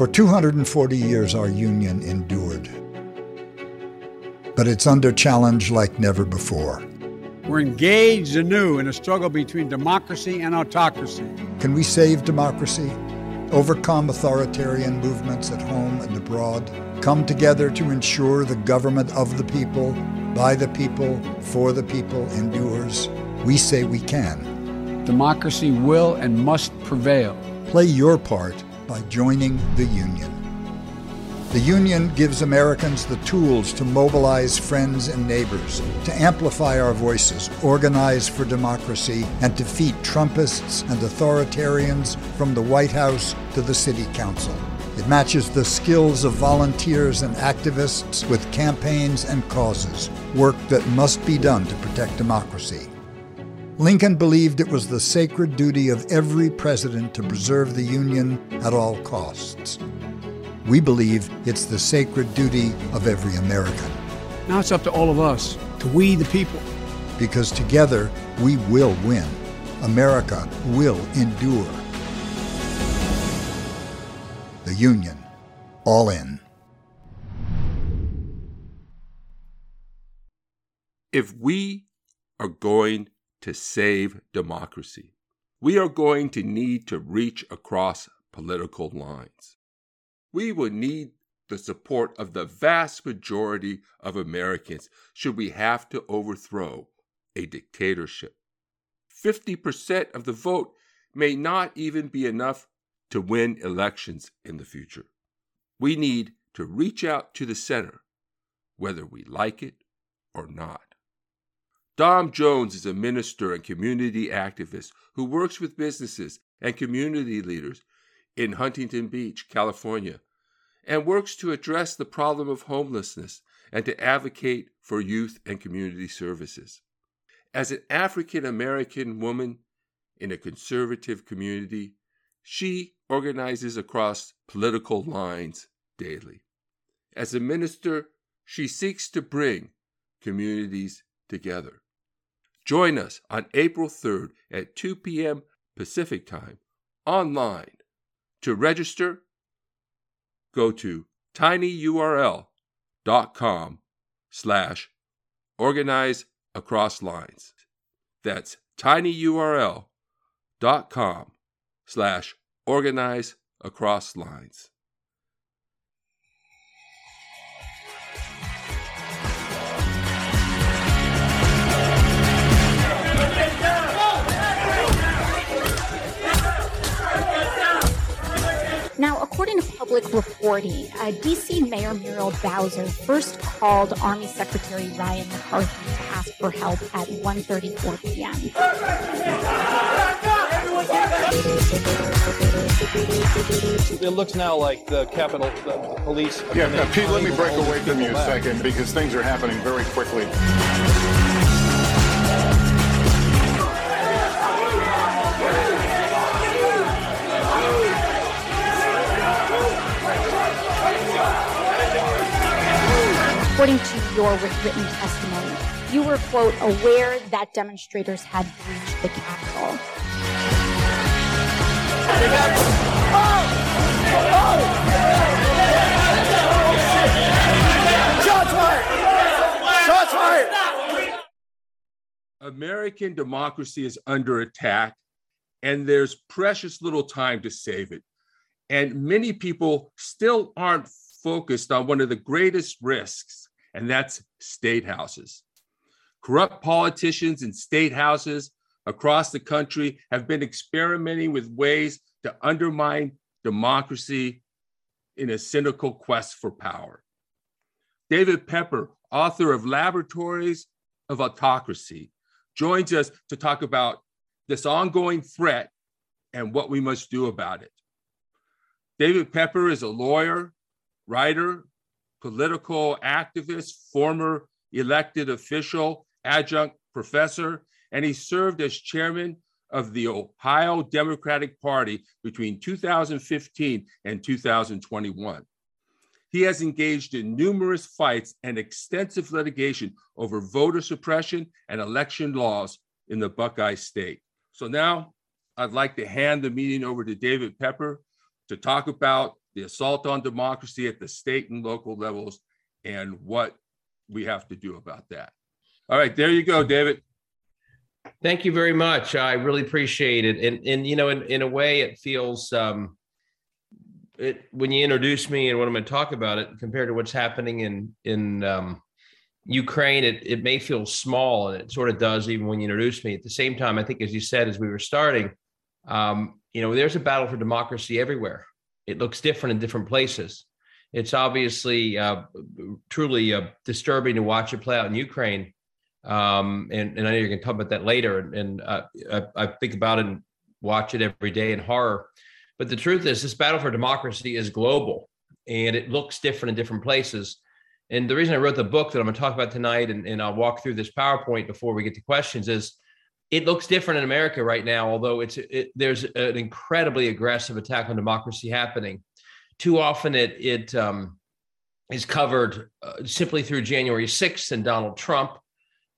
For 240 years, our union endured. But it's under challenge like never before. We're engaged anew in a struggle between democracy and autocracy. Can we save democracy? Overcome authoritarian movements at home and abroad? Come together to ensure the government of the people, by the people, for the people endures? We say we can. Democracy will and must prevail. Play your part by joining the Union. The Union gives Americans the tools to mobilize friends and neighbors, to amplify our voices, organize for democracy, and defeat Trumpists and authoritarians from the White House to the City Council. It matches the skills of volunteers and activists with campaigns and causes, work that must be done to protect democracy. Lincoln believed it was the sacred duty of every president to preserve the Union at all costs. We believe it's the sacred duty of every American. Now it's up to all of us, to we the people. Because together we will win. America will endure. The Union. All in. If we are going to save democracy, we are going to need to reach across political lines we will need the support of the vast majority of Americans should we have to overthrow a dictatorship. 50% of the vote may not even be enough to win elections in the future. We need to reach out to the center, whether we like it or not. Dom Jones is a minister and community activist who works with businesses and community leaders in Huntington Beach, California, and works to address the problem of homelessness and to advocate for youth and community services. As an African American woman in a conservative community, she organizes across political lines daily. As a minister, she seeks to bring communities together. Join us on April 3rd at 2 p.m. Pacific Time online. To register, go to tinyurl.com slash organize across lines. That's tinyurl.com slash organize across lines. Now, according to public reporting, uh, D.C. Mayor Muriel Bowser first called Army Secretary Ryan McCarthy to ask for help at 1:34 p.m. It looks now like the Capitol the police. Yeah, Pete, let me break away from you a second because things are happening very quickly. According to your written testimony, you were, quote, aware that demonstrators had breached the Capitol. Shots fired! Shots fired! American democracy is under attack, and there's precious little time to save it. And many people still aren't focused on one of the greatest risks and that's state houses. Corrupt politicians in state houses across the country have been experimenting with ways to undermine democracy in a cynical quest for power. David Pepper, author of Laboratories of Autocracy, joins us to talk about this ongoing threat and what we must do about it. David Pepper is a lawyer, writer, political activist, former elected official, adjunct professor, and he served as chairman of the Ohio Democratic Party between 2015 and 2021. He has engaged in numerous fights and extensive litigation over voter suppression and election laws in the Buckeye State. So now I'd like to hand the meeting over to David Pepper to talk about the assault on democracy at the state and local levels, and what we have to do about that. All right, there you go, David. Thank you very much. I really appreciate it. And and you know, in, in a way, it feels um, it when you introduce me and what I'm going to talk about it compared to what's happening in in um, Ukraine, it it may feel small, and it sort of does even when you introduce me. At the same time, I think, as you said, as we were starting, um, you know, there's a battle for democracy everywhere. It looks different in different places. It's obviously uh, truly uh, disturbing to watch it play out in Ukraine um, and, and I know you're going to talk about that later. And, and uh, I, I, think about it and watch it every day in horror. But the truth is, this battle for democracy is global and it looks different in different places. And the reason I wrote the book that I'm going to talk about tonight, and, and I'll walk through this PowerPoint before we get to questions, is it looks different in America right now, although it's it, there's an incredibly aggressive attack on democracy happening. Too often it it um, is covered uh, simply through January 6th and Donald Trump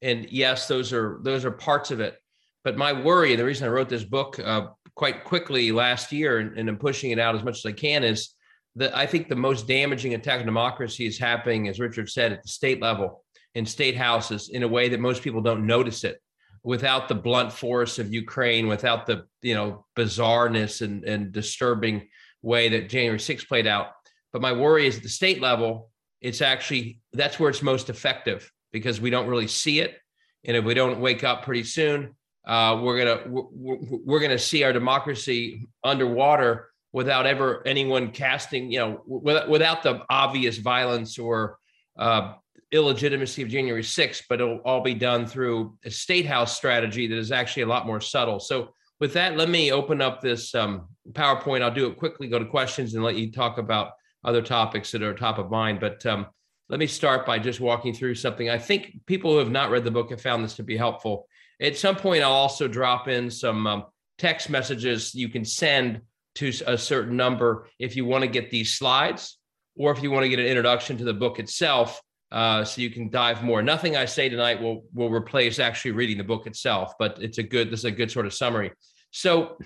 and yes, those are those are parts of it. But my worry, and the reason I wrote this book uh, quite quickly last year, and, and I'm pushing it out as much as I can, is that I think the most damaging attack on democracy is happening, as Richard said, at the state level in state houses in a way that most people don't notice it without the blunt force of Ukraine, without the you know bizarreness and, and disturbing way that January 6th played out. But my worry is at the state level, it's actually that's where it's most effective because we don't really see it. And if we don't wake up pretty soon, uh, we're gonna we're, we're, gonna see our democracy underwater without ever anyone casting, you know, without, without the obvious violence or uh, illegitimacy of January 6th, but it'll all be done through a state house strategy that is actually a lot more subtle. So with that, let me open up this um, PowerPoint. I'll do it quickly, go to questions, and let you talk about other topics that are top of mind. But um, let me start by just walking through something. I think people who have not read the book have found this to be helpful. At some point, I'll also drop in some um, text messages you can send to a certain number if you want to get these slides or if you want to get an introduction to the book itself uh, so you can dive more. Nothing I say tonight will will replace actually reading the book itself, but it's a good this is a good sort of summary. So,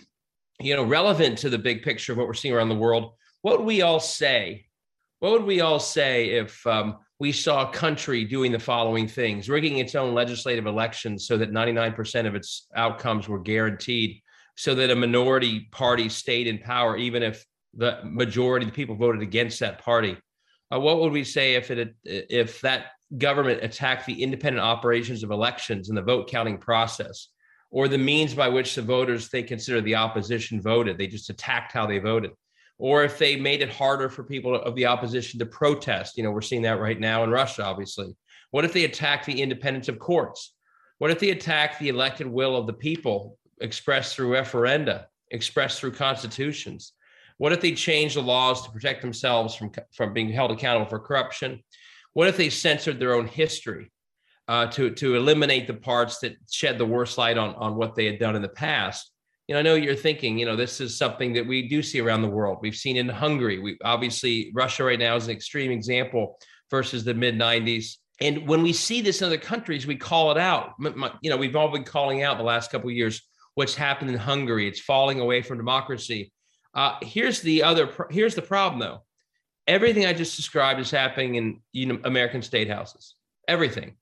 you know, relevant to the big picture of what we're seeing around the world, what would we all say what would we all say if um, we saw a country doing the following things rigging its own legislative elections so that 99% of its outcomes were guaranteed, so that a minority party stayed in power, even if the majority of the people voted against that party? Uh, what would we say if it if that government attacked the independent operations of elections and the vote counting process, or the means by which the voters they consider the opposition voted? They just attacked how they voted or if they made it harder for people of the opposition to protest. You know, we're seeing that right now in Russia, obviously. What if they attack the independence of courts? What if they attack the elected will of the people expressed through referenda, expressed through constitutions? What if they change the laws to protect themselves from, from being held accountable for corruption? What if they censored their own history uh, to, to eliminate the parts that shed the worst light on, on what they had done in the past? you know, I know you're thinking, you know, this is something that we do see around the world. We've seen in Hungary. We obviously Russia right now is an extreme example versus the mid 90s. And when we see this in other countries, we call it out. You know, we've all been calling out the last couple of years what's happened in Hungary. It's falling away from democracy. Uh, here's the other. Here's the problem, though. Everything I just described is happening in you know, American state houses. Everything,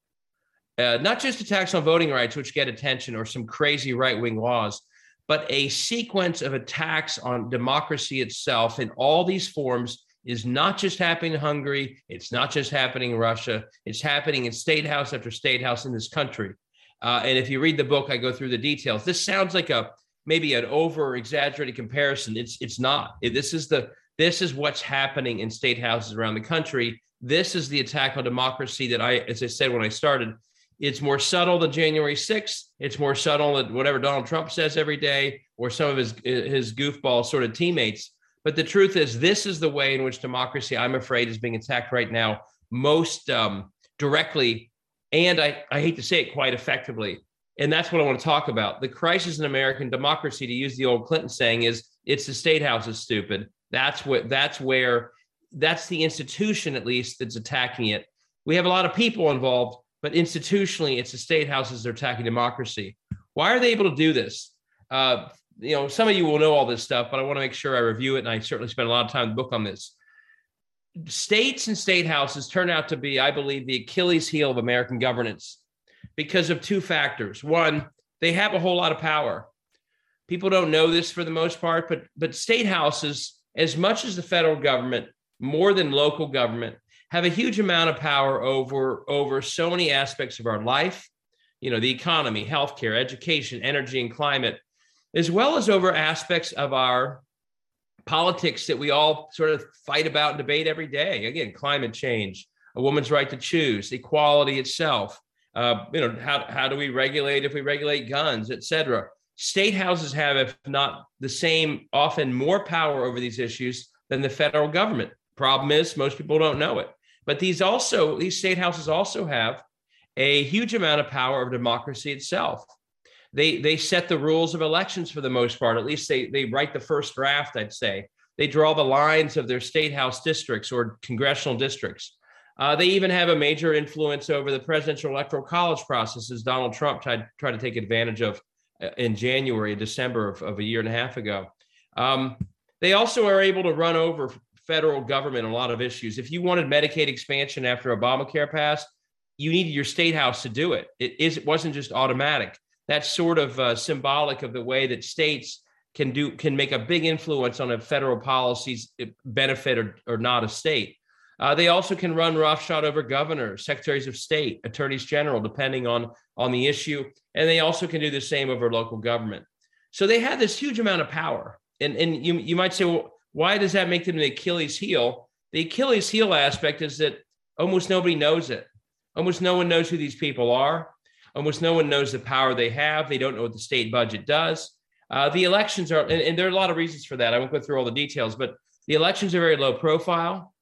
uh, not just attacks on voting rights, which get attention, or some crazy right wing laws but a sequence of attacks on democracy itself in all these forms is not just happening in Hungary. It's not just happening in Russia. It's happening in state house after state house in this country. Uh, and if you read the book, I go through the details. This sounds like a maybe an over exaggerated comparison. It's it's not. This is the this is what's happening in state houses around the country. This is the attack on democracy that I, as I said when I started, it's more subtle than January 6th. It's more subtle than whatever Donald Trump says every day or some of his his goofball sort of teammates. But the truth is, this is the way in which democracy, I'm afraid, is being attacked right now, most um, directly, and I, I hate to say it, quite effectively. And that's what I want to talk about. The crisis in American democracy, to use the old Clinton saying, is it's the state house is stupid. That's what that's where that's the institution at least that's attacking it. We have a lot of people involved, but institutionally, it's the state houses that are attacking democracy. Why are they able to do this? Uh, you know, some of you will know all this stuff, but I want to make sure I review it. And I certainly spent a lot of time in the book on this. States and state houses turn out to be, I believe, the Achilles heel of American governance because of two factors. One, they have a whole lot of power. People don't know this for the most part, but but state houses, as much as the federal government, more than local government, have a huge amount of power over over so many aspects of our life you know the economy healthcare education energy and climate as well as over aspects of our politics that we all sort of fight about and debate every day again climate change a woman's right to choose equality itself uh, you know how, how do we regulate if we regulate guns et cetera state houses have if not the same often more power over these issues than the federal government problem is most people don't know it but these also these state houses also have a huge amount of power of democracy itself. They they set the rules of elections for the most part. At least they they write the first draft. I'd say they draw the lines of their state house districts or congressional districts. Uh, they even have a major influence over the presidential electoral college process, as Donald Trump tried, tried to take advantage of uh, in January, December of, of a year and a half ago. Um, they also are able to run over federal government on a lot of issues. If you wanted Medicaid expansion after Obamacare passed, you needed your state house to do it. It is it wasn't just automatic. That's sort of uh, symbolic of the way that states can do can make a big influence on a federal policy's uh, benefit or, or not a state. Uh, they also can run roughshod over governors, secretaries of state, attorneys general, depending on on the issue, and they also can do the same over local government. So they have this huge amount of power. And and you you might say, well, why does that make them the Achilles heel? The Achilles heel aspect is that almost nobody knows it. Almost no one knows who these people are. Almost no one knows the power they have. They don't know what the state budget does. Uh, the elections are, and, and there are a lot of reasons for that. I won't go through all the details, but the elections are very low profile.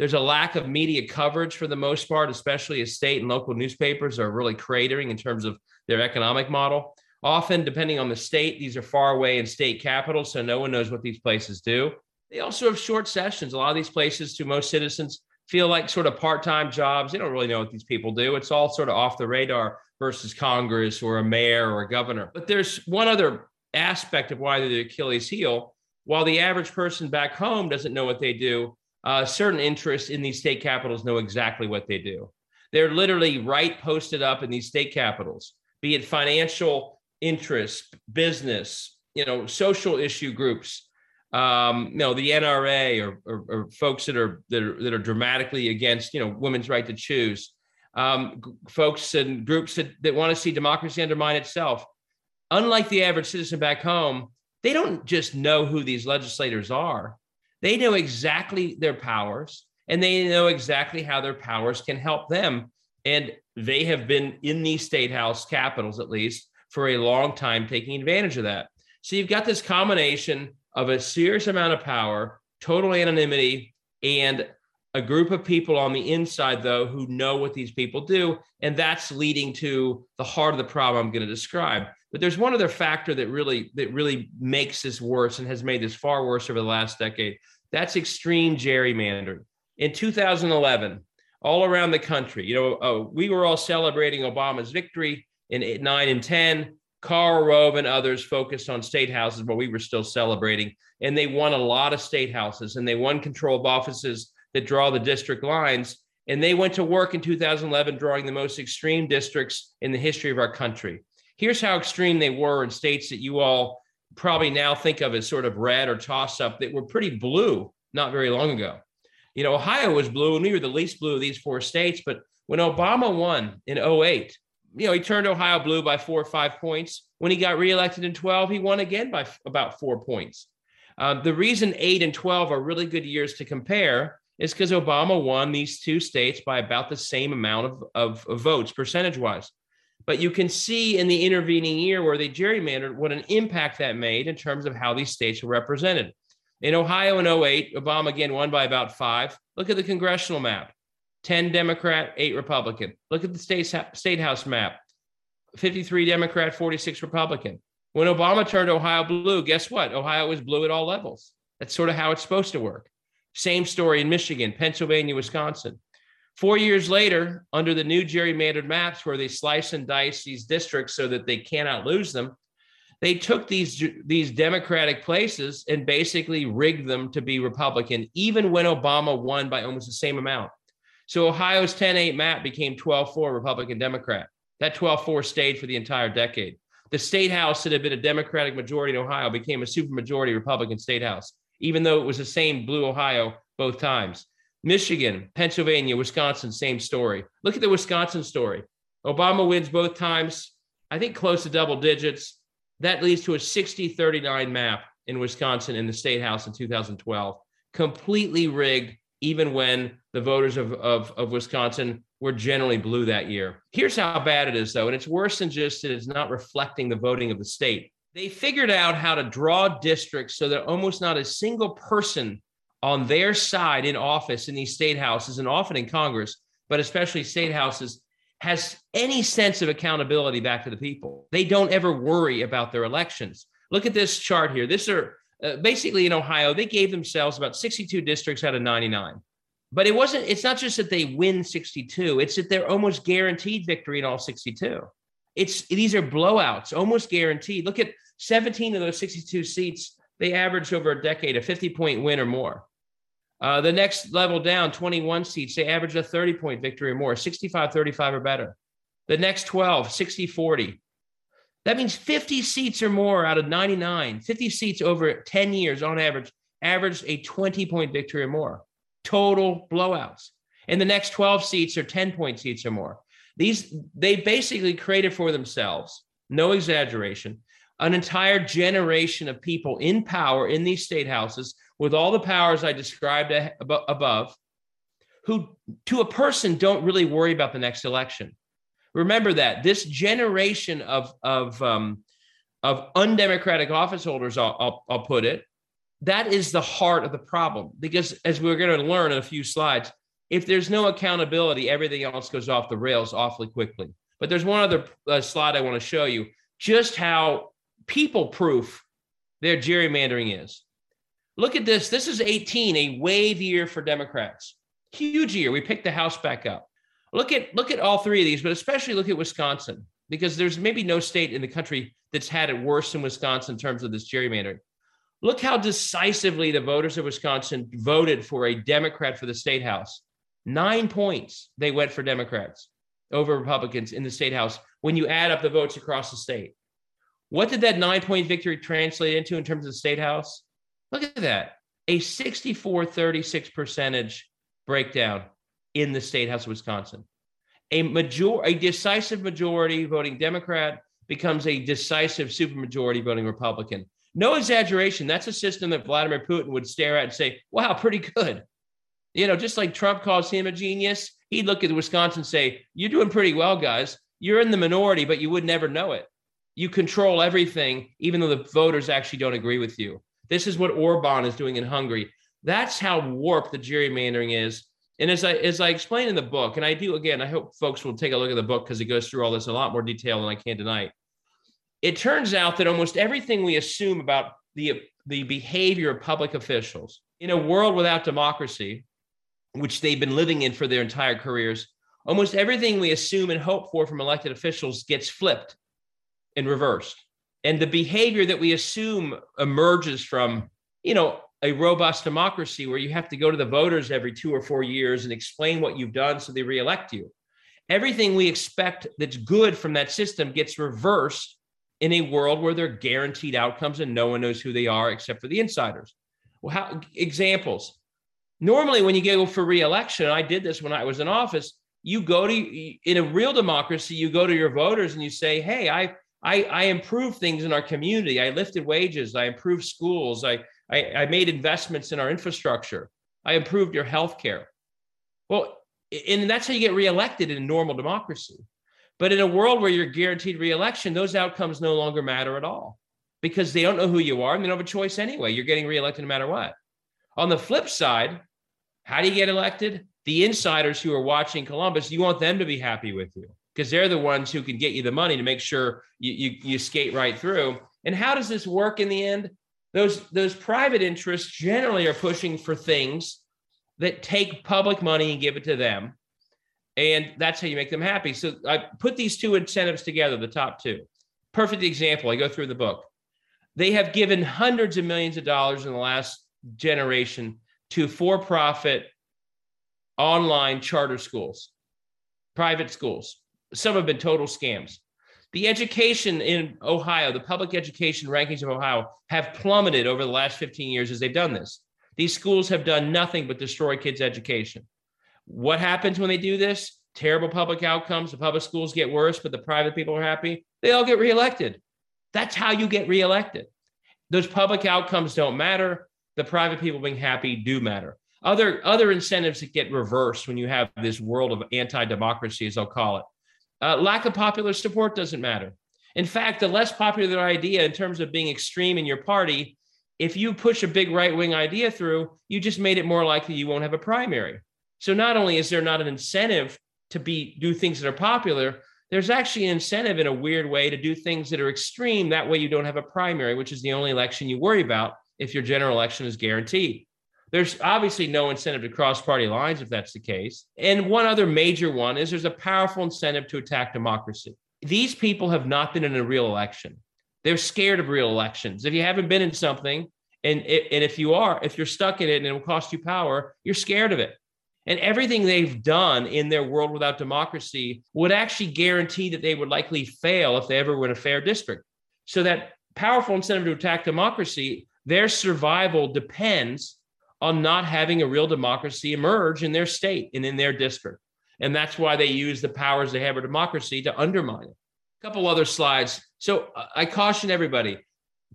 There's a lack of media coverage for the most part, especially as state and local newspapers are really cratering in terms of their economic model. Often, depending on the state, these are far away in state capitals, so no one knows what these places do. They also have short sessions. A lot of these places, to most citizens, feel like sort of part-time jobs. They don't really know what these people do. It's all sort of off the radar versus Congress or a mayor or a governor. But there's one other aspect of why they're the Achilles heel. While the average person back home doesn't know what they do, uh, certain interests in these state capitals know exactly what they do. They're literally right posted up in these state capitals, be it financial interests, business, you know, social issue groups, um, you know, the NRA or, or, or, folks that are, that are that are dramatically against, you know, women's right to choose, um, g- folks and groups that, that want to see democracy undermine itself. Unlike the average citizen back home, they don't just know who these legislators are. They know exactly their powers and they know exactly how their powers can help them. And they have been in these state house capitals, at least, for a long time, taking advantage of that. So you've got this combination of a serious amount of power, total anonymity, and a group of people on the inside, though, who know what these people do. And that's leading to the heart of the problem I'm going to describe. But there's one other factor that really that really makes this worse and has made this far worse over the last decade. That's extreme gerrymandering. In 2011, all around the country, you know, uh, we were all celebrating Obama's victory in nine and 10. Karl Rove and others focused on state houses, but we were still celebrating. And they won a lot of state houses and they won control of offices that draw the district lines. And they went to work in 2011 drawing the most extreme districts in the history of our country. Here's how extreme they were in states that you all probably now think of as sort of red or toss up that were pretty blue not very long ago. You know, Ohio was blue and we were the least blue of these four states. But when Obama won in 08, you know, he turned Ohio blue by four or five points. When he got reelected in 12, he won again by f- about four points. Uh, the reason eight and 12 are really good years to compare is because Obama won these two states by about the same amount of, of, of votes, percentage wise. But you can see in the intervening year where they gerrymandered what an impact that made in terms of how these states were represented. In Ohio in 08, Obama again won by about five. Look at the congressional map. 10 Democrat, 8 Republican. Look at the state, state house map 53 Democrat, 46 Republican. When Obama turned Ohio blue, guess what? Ohio was blue at all levels. That's sort of how it's supposed to work. Same story in Michigan, Pennsylvania, Wisconsin. Four years later, under the new gerrymandered maps where they slice and dice these districts so that they cannot lose them, they took these these democratic places and basically rigged them to be republican even when obama won by almost the same amount. So ohio's 10-8 map became 12-4 republican democrat. That 12-4 stayed for the entire decade. The state house that had been a democratic majority in ohio became a supermajority republican state house even though it was the same blue ohio both times michigan pennsylvania wisconsin same story look at the wisconsin story obama wins both times i think close to double digits that leads to a 60 39 map in Wisconsin in the state house in 2012, completely rigged, even when the voters of, of, of Wisconsin were generally blue that year. Here's how bad it is, though, and it's worse than just that it's not reflecting the voting of the state. They figured out how to draw districts so that almost not a single person on their side in office in these state houses and often in Congress, but especially state houses, has any sense of accountability back to the people. They don't ever worry about their elections. Look at this chart here. This are uh, basically in Ohio, they gave themselves about 62 districts out of 99. But it wasn't, it's not just that they win 62, it's that they're almost guaranteed victory in all 62. It's these are blowouts, almost guaranteed. Look at 17 of those 62 seats, they averaged over a decade a 50 point win or more. Uh, the next level down, 21 seats, they average a 30 point victory or more, 65 35 or better. The next 12, 60 40. That means 50 seats or more out of 99, 50 seats over 10 years on average, averaged a 20 point victory or more. Total blowouts. And the next 12 seats are 10 point seats or more. These, they basically created for themselves, no exaggeration, an entire generation of people in power in these state houses with all the powers I described above, who to a person don't really worry about the next election. Remember that this generation of of um, of undemocratic office holders, I'll, I'll, I'll put it, that is the heart of the problem. Because as we're going to learn in a few slides, if there's no accountability, everything else goes off the rails awfully quickly. But there's one other uh, slide I want to show you just how people proof their gerrymandering is. Look at this. This is 18, a wave year for Democrats. Huge year. We picked the House back up. Look at look at all three of these, but especially look at Wisconsin because there's maybe no state in the country that's had it worse than Wisconsin in terms of this gerrymandering. Look how decisively the voters of Wisconsin voted for a Democrat for the state house. Nine points they went for Democrats over Republicans in the state house when you add up the votes across the state. What did that nine point victory translate into in terms of the state house? Look at that. A 64 36 percentage breakdown in the state house of Wisconsin. A major a decisive majority voting Democrat becomes a decisive supermajority voting Republican. No exaggeration. That's a system that Vladimir Putin would stare at and say, wow, pretty good. You know, just like Trump calls him a genius, he'd look at Wisconsin and say, You're doing pretty well, guys. You're in the minority, but you would never know it. You control everything, even though the voters actually don't agree with you. This is what Orban is doing in Hungary. That's how warped the gerrymandering is. And as I as I explain in the book, and I do again, I hope folks will take a look at the book because it goes through all this in a lot more detail than I can tonight. It turns out that almost everything we assume about the the behavior of public officials in a world without democracy, which they've been living in for their entire careers, almost everything we assume and hope for from elected officials gets flipped and reversed and the behavior that we assume emerges from you know a robust democracy where you have to go to the voters every two or four years and explain what you've done so they reelect you. Everything we expect that's good from that system gets reversed in a world where they're guaranteed outcomes and no one knows who they are except for the insiders. Well how examples. Normally when you go for reelection i did this when i was in office you go to in a real democracy you go to your voters and you say hey i I, I improved things in our community. I lifted wages. I improved schools. I, I, I made investments in our infrastructure. I improved your health care. Well, and that's how you get reelected in a normal democracy. But in a world where you're guaranteed reelection, those outcomes no longer matter at all because they don't know who you are and they don't have a choice anyway. You're getting reelected no matter what. On the flip side, how do you get elected? The insiders who are watching Columbus, you want them to be happy with you because they're the ones who can get you the money to make sure you, you, you skate right through. And how does this work in the end? Those, those private interests generally are pushing for things that take public money and give it to them. And that's how you make them happy. So I put these two incentives together, the top two. Perfect example. I go through the book. They have given hundreds of millions of dollars in the last generation to for profit online charter schools, private schools. Some have been total scams. The education in Ohio, the public education rankings of Ohio have plummeted over the last 15 years as they've done this. These schools have done nothing but destroy kids' education. What happens when they do this? Terrible public outcomes. The public schools get worse, but the private people are happy. They all get reelected. That's how you get reelected. Those public outcomes don't matter. The private people being happy do matter. Other other incentives that get reversed when you have this world of anti-democracy, as I'll call it. Uh, lack of popular support doesn't matter. In fact, the less popular idea in terms of being extreme in your party, if you push a big right wing idea through, you just made it more likely you won't have a primary. So not only is there not an incentive to be do things that are popular, there's actually an incentive in a weird way to do things that are extreme. That way you don't have a primary, which is the only election you worry about if your general election is guaranteed. There's obviously no incentive to cross party lines if that's the case. And one other major one is there's a powerful incentive to attack democracy. These people have not been in a real election. They're scared of real elections. If you haven't been in something, and, and if you are, if you're stuck in it and it will cost you power, you're scared of it. And everything they've done in their world without democracy would actually guarantee that they would likely fail if they ever win a fair district. So that powerful incentive to attack democracy, their survival depends on not having a real democracy emerge in their state and in their district. And that's why they use the powers they have of democracy to undermine it. A couple other slides. So uh, I caution everybody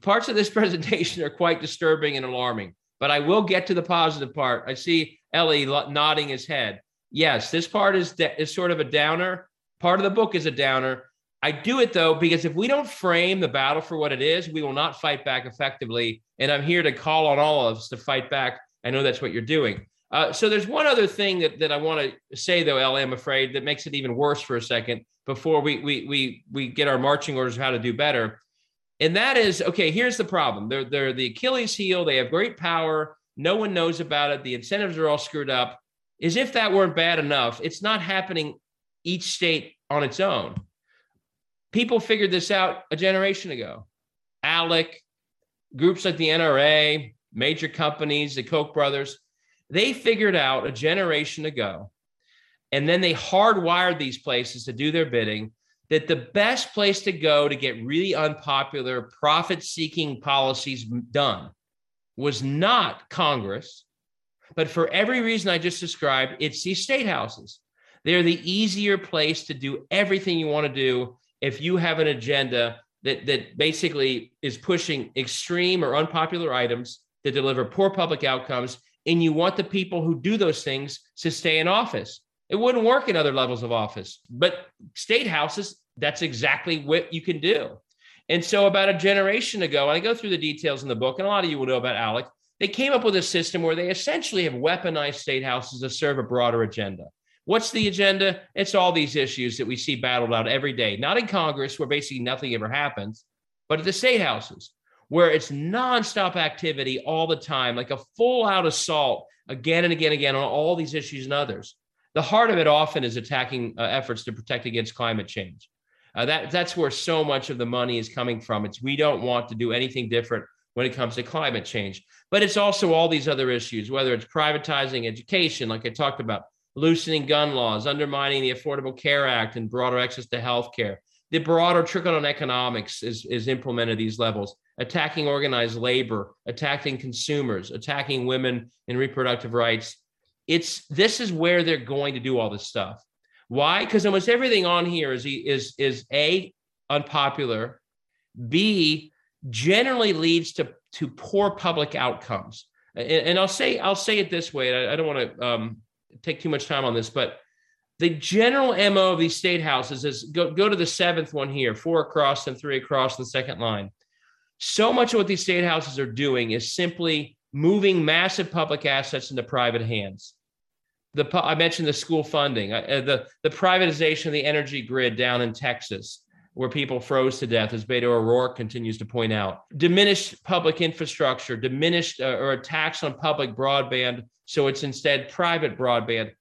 parts of this presentation are quite disturbing and alarming, but I will get to the positive part. I see Ellie nodding his head. Yes, this part is, de- is sort of a downer. Part of the book is a downer. I do it though, because if we don't frame the battle for what it is, we will not fight back effectively. And I'm here to call on all of us to fight back I know that's what you're doing. Uh, so there's one other thing that, that I want to say though, Ellie, I'm afraid that makes it even worse for a second before we we we we get our marching orders how to do better. And that is okay, here's the problem. They're they're the Achilles heel, they have great power, no one knows about it, the incentives are all screwed up. As if that weren't bad enough, it's not happening each state on its own. People figured this out a generation ago. ALEC, groups like the NRA, major companies, the Koch brothers, they figured out a generation ago, and then they hardwired these places to do their bidding. That the best place to go to get really unpopular, profit seeking policies done was not Congress, but for every reason I just described, it's these state houses. They're the easier place to do everything you want to do if you have an agenda that, that basically is pushing extreme or unpopular items that deliver poor public outcomes, and you want the people who do those things to stay in office. It wouldn't work in other levels of office, but state houses, that's exactly what you can do. And so, about a generation ago, and I go through the details in the book, and a lot of you will know about ALEC, they came up with a system where they essentially have weaponized state houses to serve a broader agenda. What's the agenda? It's all these issues that we see battled out every day, not in Congress, where basically nothing ever happens, but at the state houses where it's nonstop activity all the time, like a full out assault again and again and again on all these issues and others. The heart of it often is attacking uh, efforts to protect against climate change. Uh, that that's where so much of the money is coming from. It's we don't want to do anything different when it comes to climate change, but it's also all these other issues, whether it's privatizing education, like I talked about, loosening gun laws, undermining the Affordable Care Act and broader access to health care. The broader trickle down economics is, is implemented at these levels attacking organized labor, attacking consumers, attacking women and reproductive rights. It's this is where they're going to do all this stuff. Why? Because almost everything on here is is is a unpopular, b generally leads to to poor public outcomes. And, and I'll say I'll say it this way. I, I don't want to um, take too much time on this, but the general mo of these state houses is go, go to the seventh one here, four across and three across the second line so much of what these state houses are doing is simply moving massive public assets into private hands. The, I mentioned the school funding, uh, uh, the, the privatization of the energy grid down in Texas, where people froze to death, as Beto O'Rourke continues to point out. Diminished public infrastructure, diminished uh, or a tax on public broadband, so it's instead private broadband.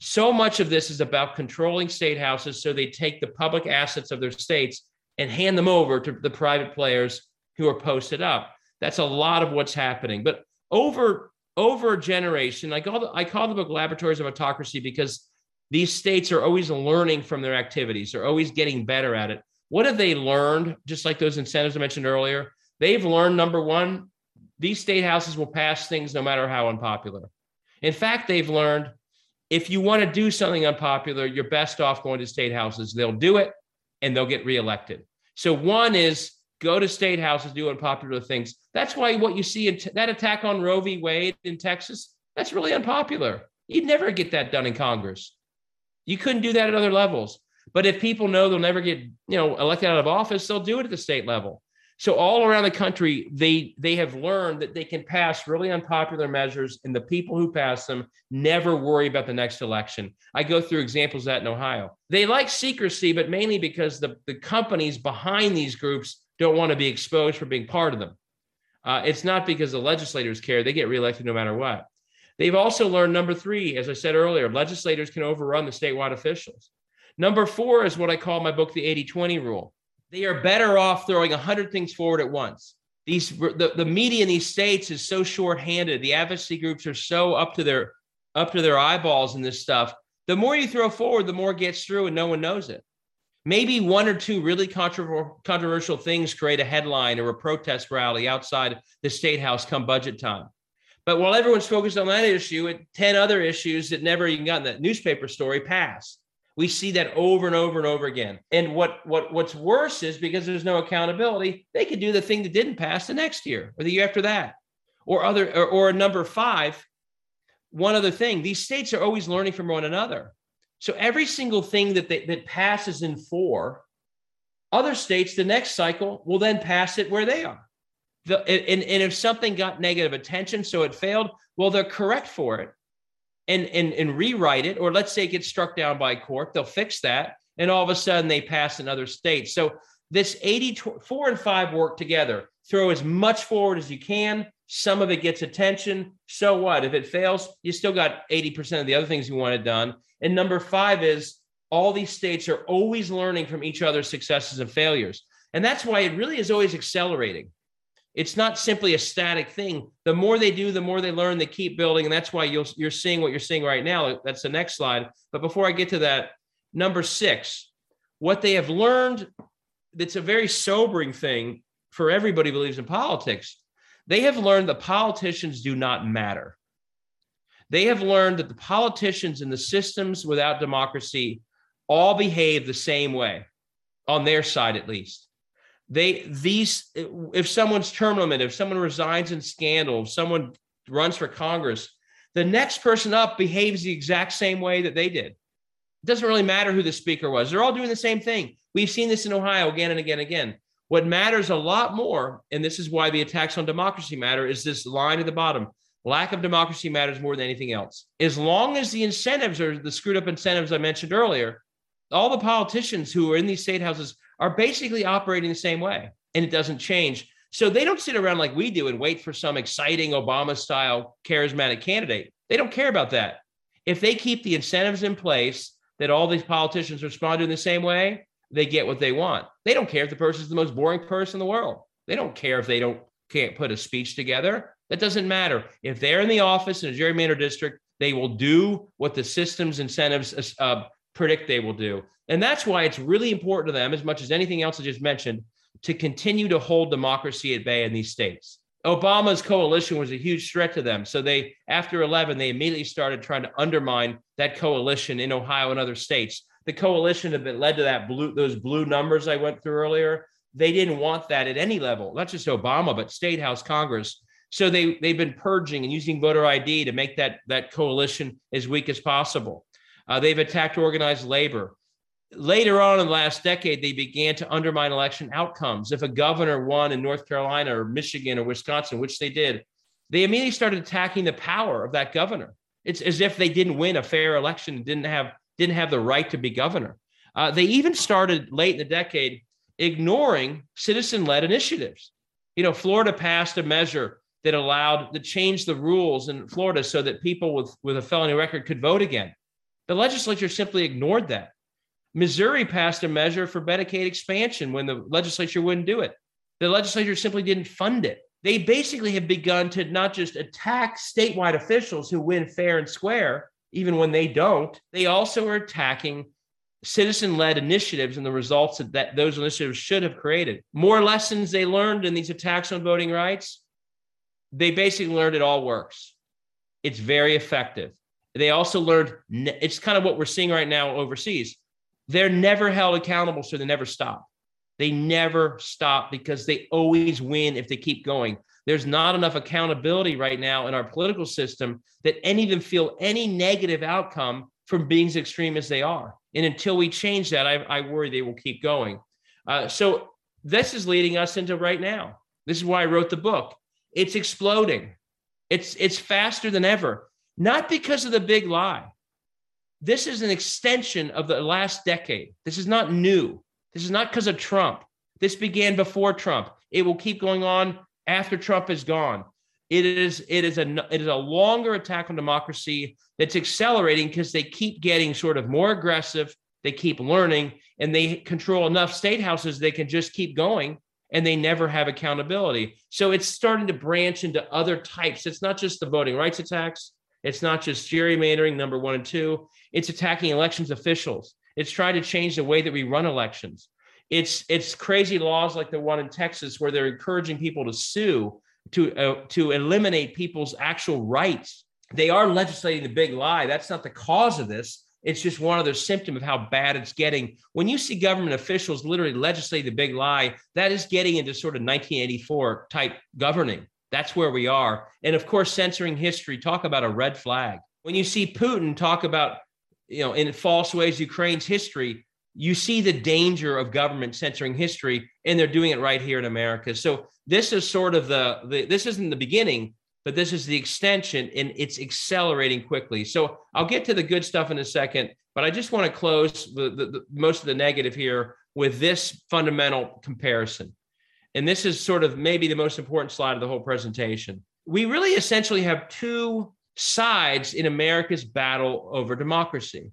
So much of this is about controlling state houses so they take the public assets of their states and hand them over to the private players who are posted up. That's a lot of what's happening. But over over a generation, I call the, I call the book Laboratories of Autocracy because these states are always learning from their activities. They're always getting better at it. What have they learned? Just like those incentives I mentioned earlier, they've learned number one, these state houses will pass things no matter how unpopular. In fact, they've learned if you want to do something unpopular, you're best off going to state houses. They'll do it and they'll get reelected. So one is go to state houses, do unpopular things. That's why what you see in t- that attack on Roe v. Wade in Texas, that's really unpopular. You'd never get that done in Congress. You couldn't do that at other levels. But if people know they'll never get, you know, elected out of office, they'll do it at the state level. So all around the country, they they have learned that they can pass really unpopular measures, and the people who pass them never worry about the next election. I go through examples that in Ohio. They like secrecy, but mainly because the, the companies behind these groups don't want to be exposed for being part of them. Uh, it's not because the legislators care; they get reelected no matter what. They've also learned number three, as I said earlier, legislators can overrun the statewide officials. Number four is what I call my book, the 80 20 rule. They are better off throwing 100 things forward at once. These, the, the media in these states is so short-handed. The advocacy groups are so up to their up to their eyeballs in this stuff. The more you throw forward, the more gets through, and no one knows it. Maybe one or two really controversial things create a headline or a protest rally outside the state house come budget time. But while everyone's focused on that issue, 10 other issues that never even got in that newspaper story pass. We see that over and over and over again. And what, what what's worse is because there's no accountability, they could do the thing that didn't pass the next year or the year after that. Or other or, or number five, one other thing, these states are always learning from one another. So every single thing that they, that passes in four, other states, the next cycle will then pass it where they are. The, and, and if something got negative attention, so it failed, well, they're correct for it and, and, and rewrite it, or let's say it gets struck down by court, they'll fix that. And all of a sudden they pass in other states. So this 80, four and five work together. Throw as much forward as you can. Some of it gets attention. So what? If it fails, you still got 80% of the other things you wanted done. And number five is all these states are always learning from each other's successes and failures. And that's why it really is always accelerating. It's not simply a static thing. The more they do, the more they learn, they keep building. And that's why you'll, you're seeing what you're seeing right now. That's the next slide. But before I get to that, number six, what they have learned that's a very sobering thing for everybody believes in politics. They have learned that politicians do not matter. They have learned that the politicians and the systems without democracy all behave the same way, on their side at least they these if someone's term limited, if someone resigns in scandal, if someone runs for Congress, the next person up behaves the exact same way that they did. It doesn't really matter who the speaker was. They're all doing the same thing. We've seen this in Ohio again and again and again. What matters a lot more, and this is why the attacks on democracy matter, is this line at the bottom. Lack of democracy matters more than anything else. As long as the incentives are the screwed up incentives I mentioned earlier, all the politicians who are in these state houses are basically operating the same way and it doesn't change. So they don't sit around like we do and wait for some exciting Obama style charismatic candidate. They don't care about that. If they keep the incentives in place that all these politicians respond to in the same way, they get what they want. They don't care if the person is the most boring person in the world. They don't care if they don't can't put a speech together. That doesn't matter. If they're in the office in a gerrymandered district, they will do what the system's incentives uh, predict they will do. And that's why it's really important to them, as much as anything else I just mentioned, to continue to hold democracy at bay in these states. Obama's coalition was a huge threat to them. So they, after 11, they immediately started trying to undermine that coalition in Ohio and other states. The coalition that led to that blue, those blue numbers I went through earlier. They didn't want that at any level, not just Obama, but state house, Congress. So they they've been purging and using voter ID to make that that coalition as weak as possible. Uh, they've attacked organized labor later on in the last decade, they began to undermine election outcomes. If a governor won in North Carolina or Michigan or Wisconsin, which they did, they immediately started attacking the power of that governor. It's as if they didn't win a fair election, and didn't have didn't have the right to be governor. Uh, they even started late in the decade ignoring citizen-led initiatives. You know, Florida passed a measure that allowed to change the rules in Florida so that people with, with a felony record could vote again. The legislature simply ignored that. Missouri passed a measure for Medicaid expansion when the legislature wouldn't do it. The legislature simply didn't fund it. They basically have begun to not just attack statewide officials who win fair and square, even when they don't, they also are attacking citizen led initiatives and the results that those initiatives should have created. More lessons they learned in these attacks on voting rights. They basically learned it all works. It's very effective. They also learned it's kind of what we're seeing right now overseas. They're never held accountable, so they never stop. They never stop because they always win if they keep going. There's not enough accountability right now in our political system that any of them feel any negative outcome from being as extreme as they are. And until we change that, I, I worry they will keep going. Uh, so this is leading us into right now. This is why I wrote the book. It's exploding. It's it's faster than ever. Not because of the big lie. This is an extension of the last decade. This is not new. This is not because of Trump. This began before Trump. It will keep going on after Trump is gone. It is it is a it is a longer attack on democracy that's accelerating because they keep getting sort of more aggressive. They keep learning, and they control enough state houses they can just keep going, and they never have accountability. So it's starting to branch into other types. It's not just the voting rights attacks. It's not just gerrymandering, number one and two. It's attacking elections officials. It's trying to change the way that we run elections. It's it's crazy laws like the one in Texas where they're encouraging people to sue to uh, to eliminate people's actual rights. They are legislating the big lie. That's not the cause of this. It's just one other symptom of how bad it's getting. When you see government officials literally legislate the big lie, that is getting into sort of 1984 type governing. That's where we are. And of course, censoring history, talk about a red flag. When you see Putin talk about, you know, in false ways, Ukraine's history, you see the danger of government censoring history, and they're doing it right here in America. So this is sort of the, the this isn't the beginning, but this is the extension, and it's accelerating quickly. So I'll get to the good stuff in a second, but I just want to close the, the, the most of the negative here with this fundamental comparison. And this is sort of maybe the most important slide of the whole presentation. We really essentially have two sides in America's battle over democracy.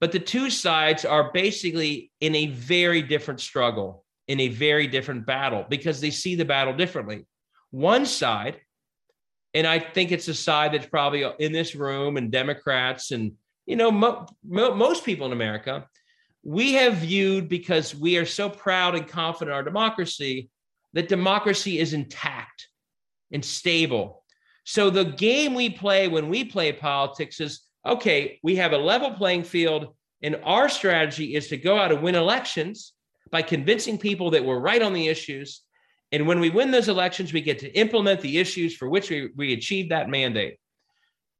But the two sides are basically in a very different struggle, in a very different battle, because they see the battle differently. One side, and I think it's a side that's probably in this room and Democrats and you know mo- mo- most people in America, we have viewed because we are so proud and confident in our democracy that democracy is intact and stable. So the game we play when we play politics is okay, we have a level playing field, and our strategy is to go out and win elections by convincing people that we're right on the issues. And when we win those elections, we get to implement the issues for which we, we achieve that mandate.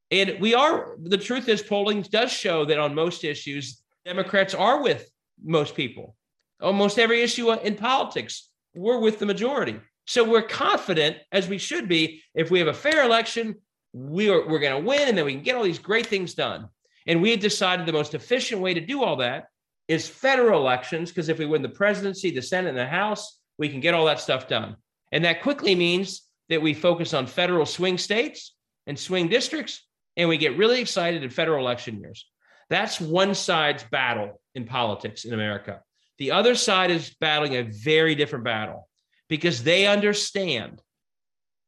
And we are, the truth is, polling does show that on most issues, Democrats are with most people. Almost every issue in politics, we're with the majority. So we're confident, as we should be, if we have a fair election, we are, we're going to win and then we can get all these great things done. And we had decided the most efficient way to do all that is federal elections, because if we win the presidency, the Senate, and the House, we can get all that stuff done. And that quickly means that we focus on federal swing states and swing districts, and we get really excited in federal election years. That's one side's battle in politics in America. The other side is battling a very different battle because they understand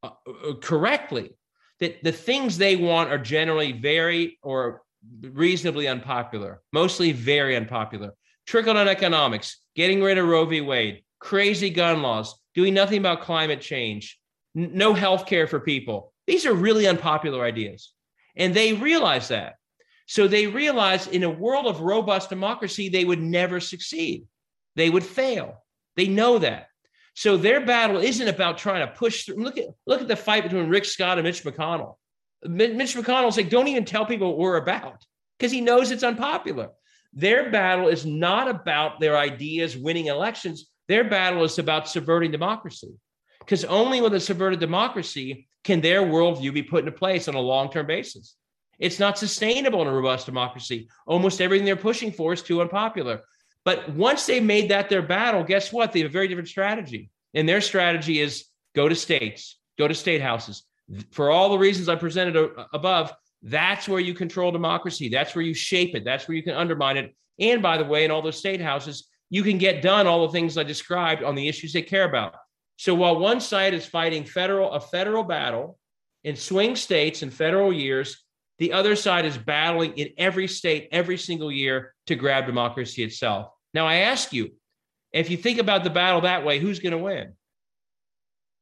uh, uh correctly that the things they want are generally very or reasonably unpopular, mostly very unpopular. Trickle down economics, getting rid of Roe v. Wade, crazy gun laws, doing nothing about climate change, n- no health care for people. These are really unpopular ideas. And they realize that. So they realize in a world of robust democracy, they would never succeed. They would fail. They know that. So their battle isn't about trying to push through. Look at look at the fight between Rick Scott and Mitch McConnell. Mitch McConnell's like, don't even tell people what we're about because he knows it's unpopular. Their battle is not about their ideas winning elections. Their battle is about subverting democracy because only with a subverted democracy can their worldview be put into place on a long term basis. It's not sustainable in a robust democracy. Almost everything they're pushing for is too unpopular. But once they made that their battle, guess what? They have a very different strategy. And their strategy is go to states, go to state houses, for all the reasons I presented above, that's where you control democracy. That's where you shape it. That's where you can undermine it. And by the way, in all those state houses, you can get done all the things I described on the issues they care about So while one side is fighting federal a federal battle in swing states and federal years, the other side is battling in every state every single year to grab democracy itself. Now I ask you, if you think about the battle that way, who's going to win?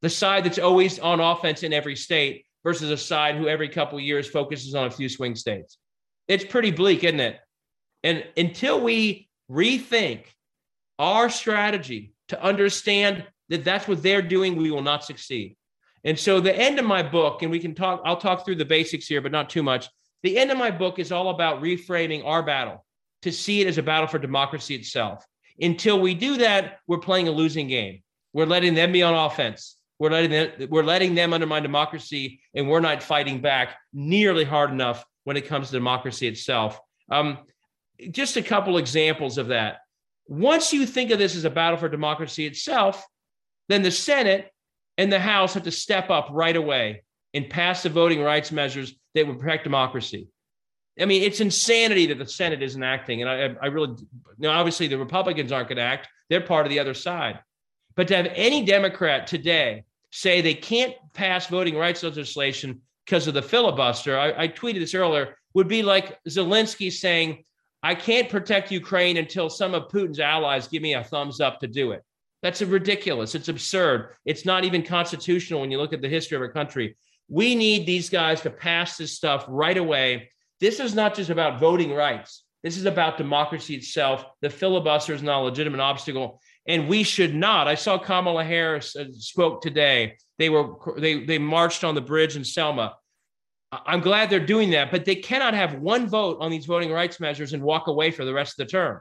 The side that's always on offense in every state versus a side who every couple years focuses on a few swing states. It's pretty bleak, isn't it? And until we rethink our strategy to understand that that's what they're doing, we will not succeed. And so the end of my book, and we can talk, I'll talk through the basics here, but not too much. The end of my book is all about reframing our battle to see it as a battle for democracy itself. Until we do that, we're playing a losing game. We're letting them be on offense. We're letting them, we're letting them undermine democracy, and we're not fighting back nearly hard enough when it comes to democracy itself. Um, just a couple examples of that. Once you think of this as a battle for democracy itself, then the Senate and the House have to step up right away and pass the voting rights measures that would protect democracy. I mean, it's insanity that the Senate isn't acting. And I, I really, know, obviously the Republicans aren't going to act. They're part of the other side. But to have any Democrat today say they can't pass voting rights legislation because of the filibuster, I, I tweeted this earlier, would be like Zelensky saying, I can't protect Ukraine until some of Putin's allies give me a thumbs up to do it. That's ridiculous. It's absurd. It's not even constitutional when you look at the history of our country. We need these guys to pass this stuff right away. This is not just about voting rights. This is about democracy itself. The filibuster is not a legitimate obstacle, and we should not. I saw Kamala Harris uh, spoke today. They were they they marched on the bridge in Selma. I'm glad they're doing that, but they cannot have one vote on these voting rights measures and walk away for the rest of the term.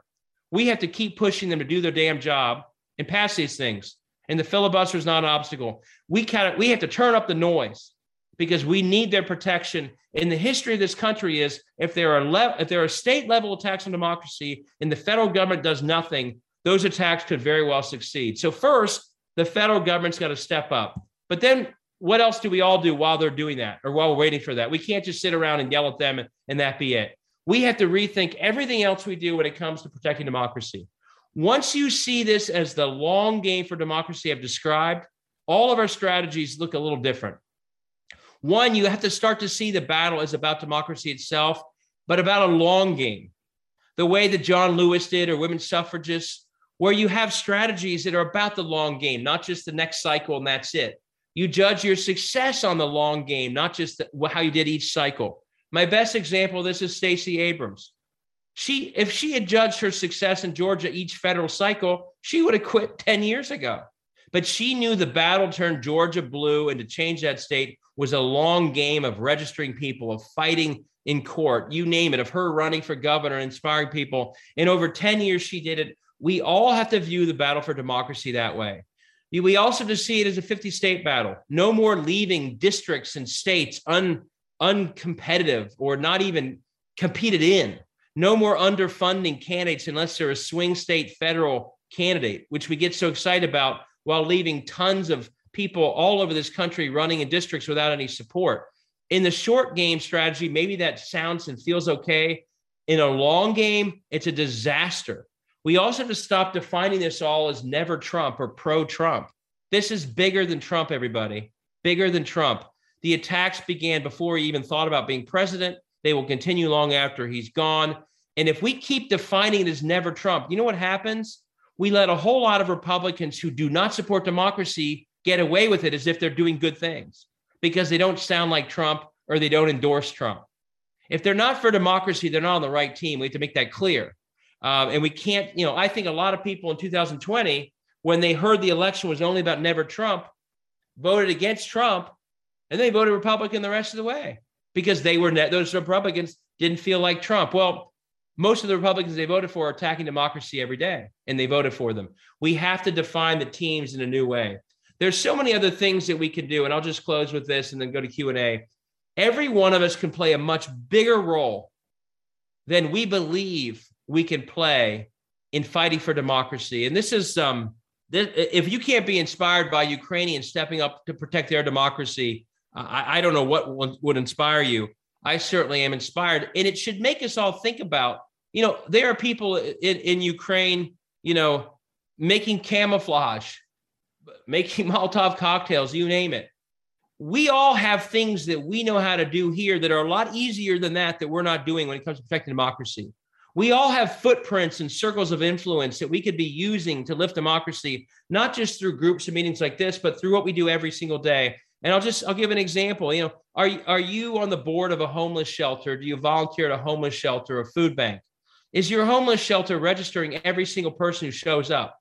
We have to keep pushing them to do their damn job and pass these things. And the filibuster is not an obstacle. We can we have to turn up the noise because we need their protection. In the history of this country, is if there are le- if there are state level attacks on democracy and the federal government does nothing, those attacks could very well succeed. So first, the federal government's got to step up. But then what else do we all do while they're doing that or while we're waiting for that? We can't just sit around and yell at them and, and that be it. We have to rethink everything else we do when it comes to protecting democracy. Once you see this as the long game for democracy I've described, all of our strategies look a little different. One, you have to start to see the battle as about democracy itself, but about a long game. The way that John Lewis did or women's suffragists, where you have strategies that are about the long game, not just the next cycle and that's it. You judge your success on the long game, not just the, how you did each cycle. My best example of this is Stacey Abrams. She, if she had judged her success in Georgia each federal cycle, she would have quit 10 years ago. But she knew the battle turned Georgia blue and to change that state was a long game of registering people, of fighting in court, you name it, of her running for governor, inspiring people. And over 10 years, she did it. We all have to view the battle for democracy that way. We also to see it as a 50 state battle. No more leaving districts and states un, uncompetitive or not even competed in. No more underfunding candidates unless they're a swing state federal candidate, which we get so excited about while leaving tons of people all over this country running in districts without any support. In the short game strategy, maybe that sounds and feels okay. In a long game, it's a disaster we also have to stop defining this all as never Trump or pro Trump. This is bigger than Trump, everybody, bigger than Trump. The attacks began before he even thought about being president. They will continue long after he's gone. And if we keep defining it as never Trump, you know what happens? We let a whole lot of Republicans who do not support democracy get away with it as if they're doing good things because they don't sound like Trump or they don't endorse Trump. If they're not for democracy, they're not on the right team. We have to make that clear. Um, and we can't, you know, I think a lot of people in 2020, when they heard the election was only about never Trump, voted against Trump and they voted Republican the rest of the way because they were, those Republicans didn't feel like Trump. Well, most of the Republicans they voted for are attacking democracy every day and they voted for them. We have to define the teams in a new way. There's so many other things that we can do. And I'll just close with this and then go to Q&A. Every one of us can play a much bigger role than we believe we can play in fighting for democracy. And this is um, this, if you can't be inspired by Ukrainians stepping up to protect their democracy, I, I don't know what would inspire you. I certainly am inspired, and it should make us all think about. You know, there are people in, in Ukraine, you know, making camouflage making Molotov cocktails, you name it. We all have things that we know how to do here that are a lot easier than that that we're not doing when it comes to protecting democracy. We all have footprints and circles of influence that we could be using to lift democracy, not just through groups and meetings like this, but through what we do every single day. And I'll just I'll give an example. You know, are are you on the board of a homeless shelter? Do you volunteer at a homeless shelter or food bank? Is your homeless shelter registering every single person who shows up,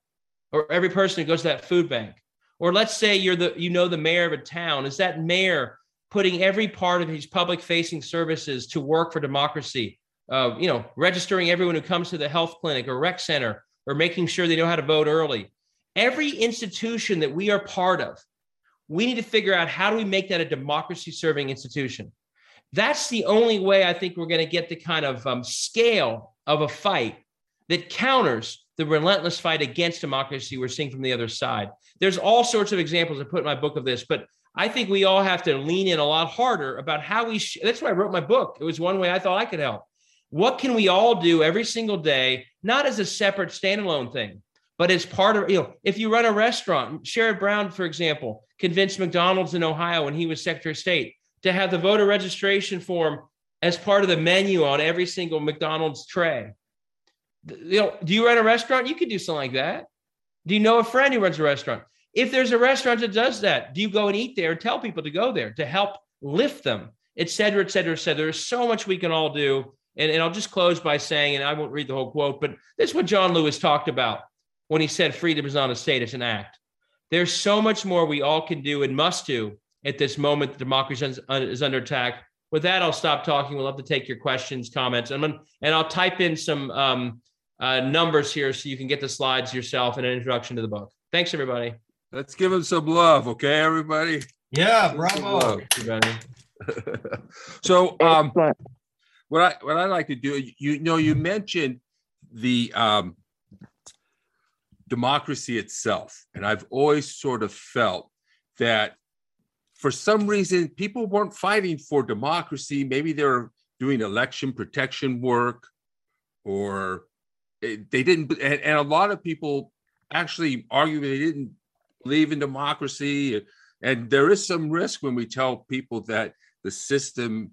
or every person who goes to that food bank? Or let's say you're the you know the mayor of a town. Is that mayor putting every part of his public facing services to work for democracy? uh, you know, registering everyone who comes to the health clinic or rec center or making sure they know how to vote early. Every institution that we are part of, we need to figure out how do we make that a democracy serving institution. That's the only way I think we're going to get the kind of um, scale of a fight that counters the relentless fight against democracy we're seeing from the other side. There's all sorts of examples I put in my book of this, but I think we all have to lean in a lot harder about how we. Sh- That's why I wrote my book. It was one way I thought I could help what can we all do every single day, not as a separate standalone thing, but as part of, you know, if you run a restaurant, Sherrod Brown, for example, convinced McDonald's in Ohio when he was Secretary of State to have the voter registration form as part of the menu on every single McDonald's tray. You know, do you run a restaurant? You could do something like that. Do you know a friend who runs a restaurant? If there's a restaurant that does that, do you go and eat there and tell people to go there to help lift them, et cetera, et cetera, et cetera? There's so much we can all do and, and I'll just close by saying, and I won't read the whole quote, but this is what John Lewis talked about when he said freedom is not a state, it's an act. There's so much more we all can do and must do at this moment. The democracy is under attack. With that, I'll stop talking. We'll have to take your questions, comments, and, and I'll type in some um, uh, numbers here so you can get the slides yourself and an introduction to the book. Thanks, everybody. Let's give him some love, okay, everybody? Yeah, bravo. So, um, what I what I like to do, you, know, you mentioned the um, democracy itself, and I've always sort of felt that for some reason people weren't fighting for democracy. Maybe they're doing election protection work, or they didn't. And, and a lot of people actually argue they didn't believe in democracy. And there is some risk when we tell people that the system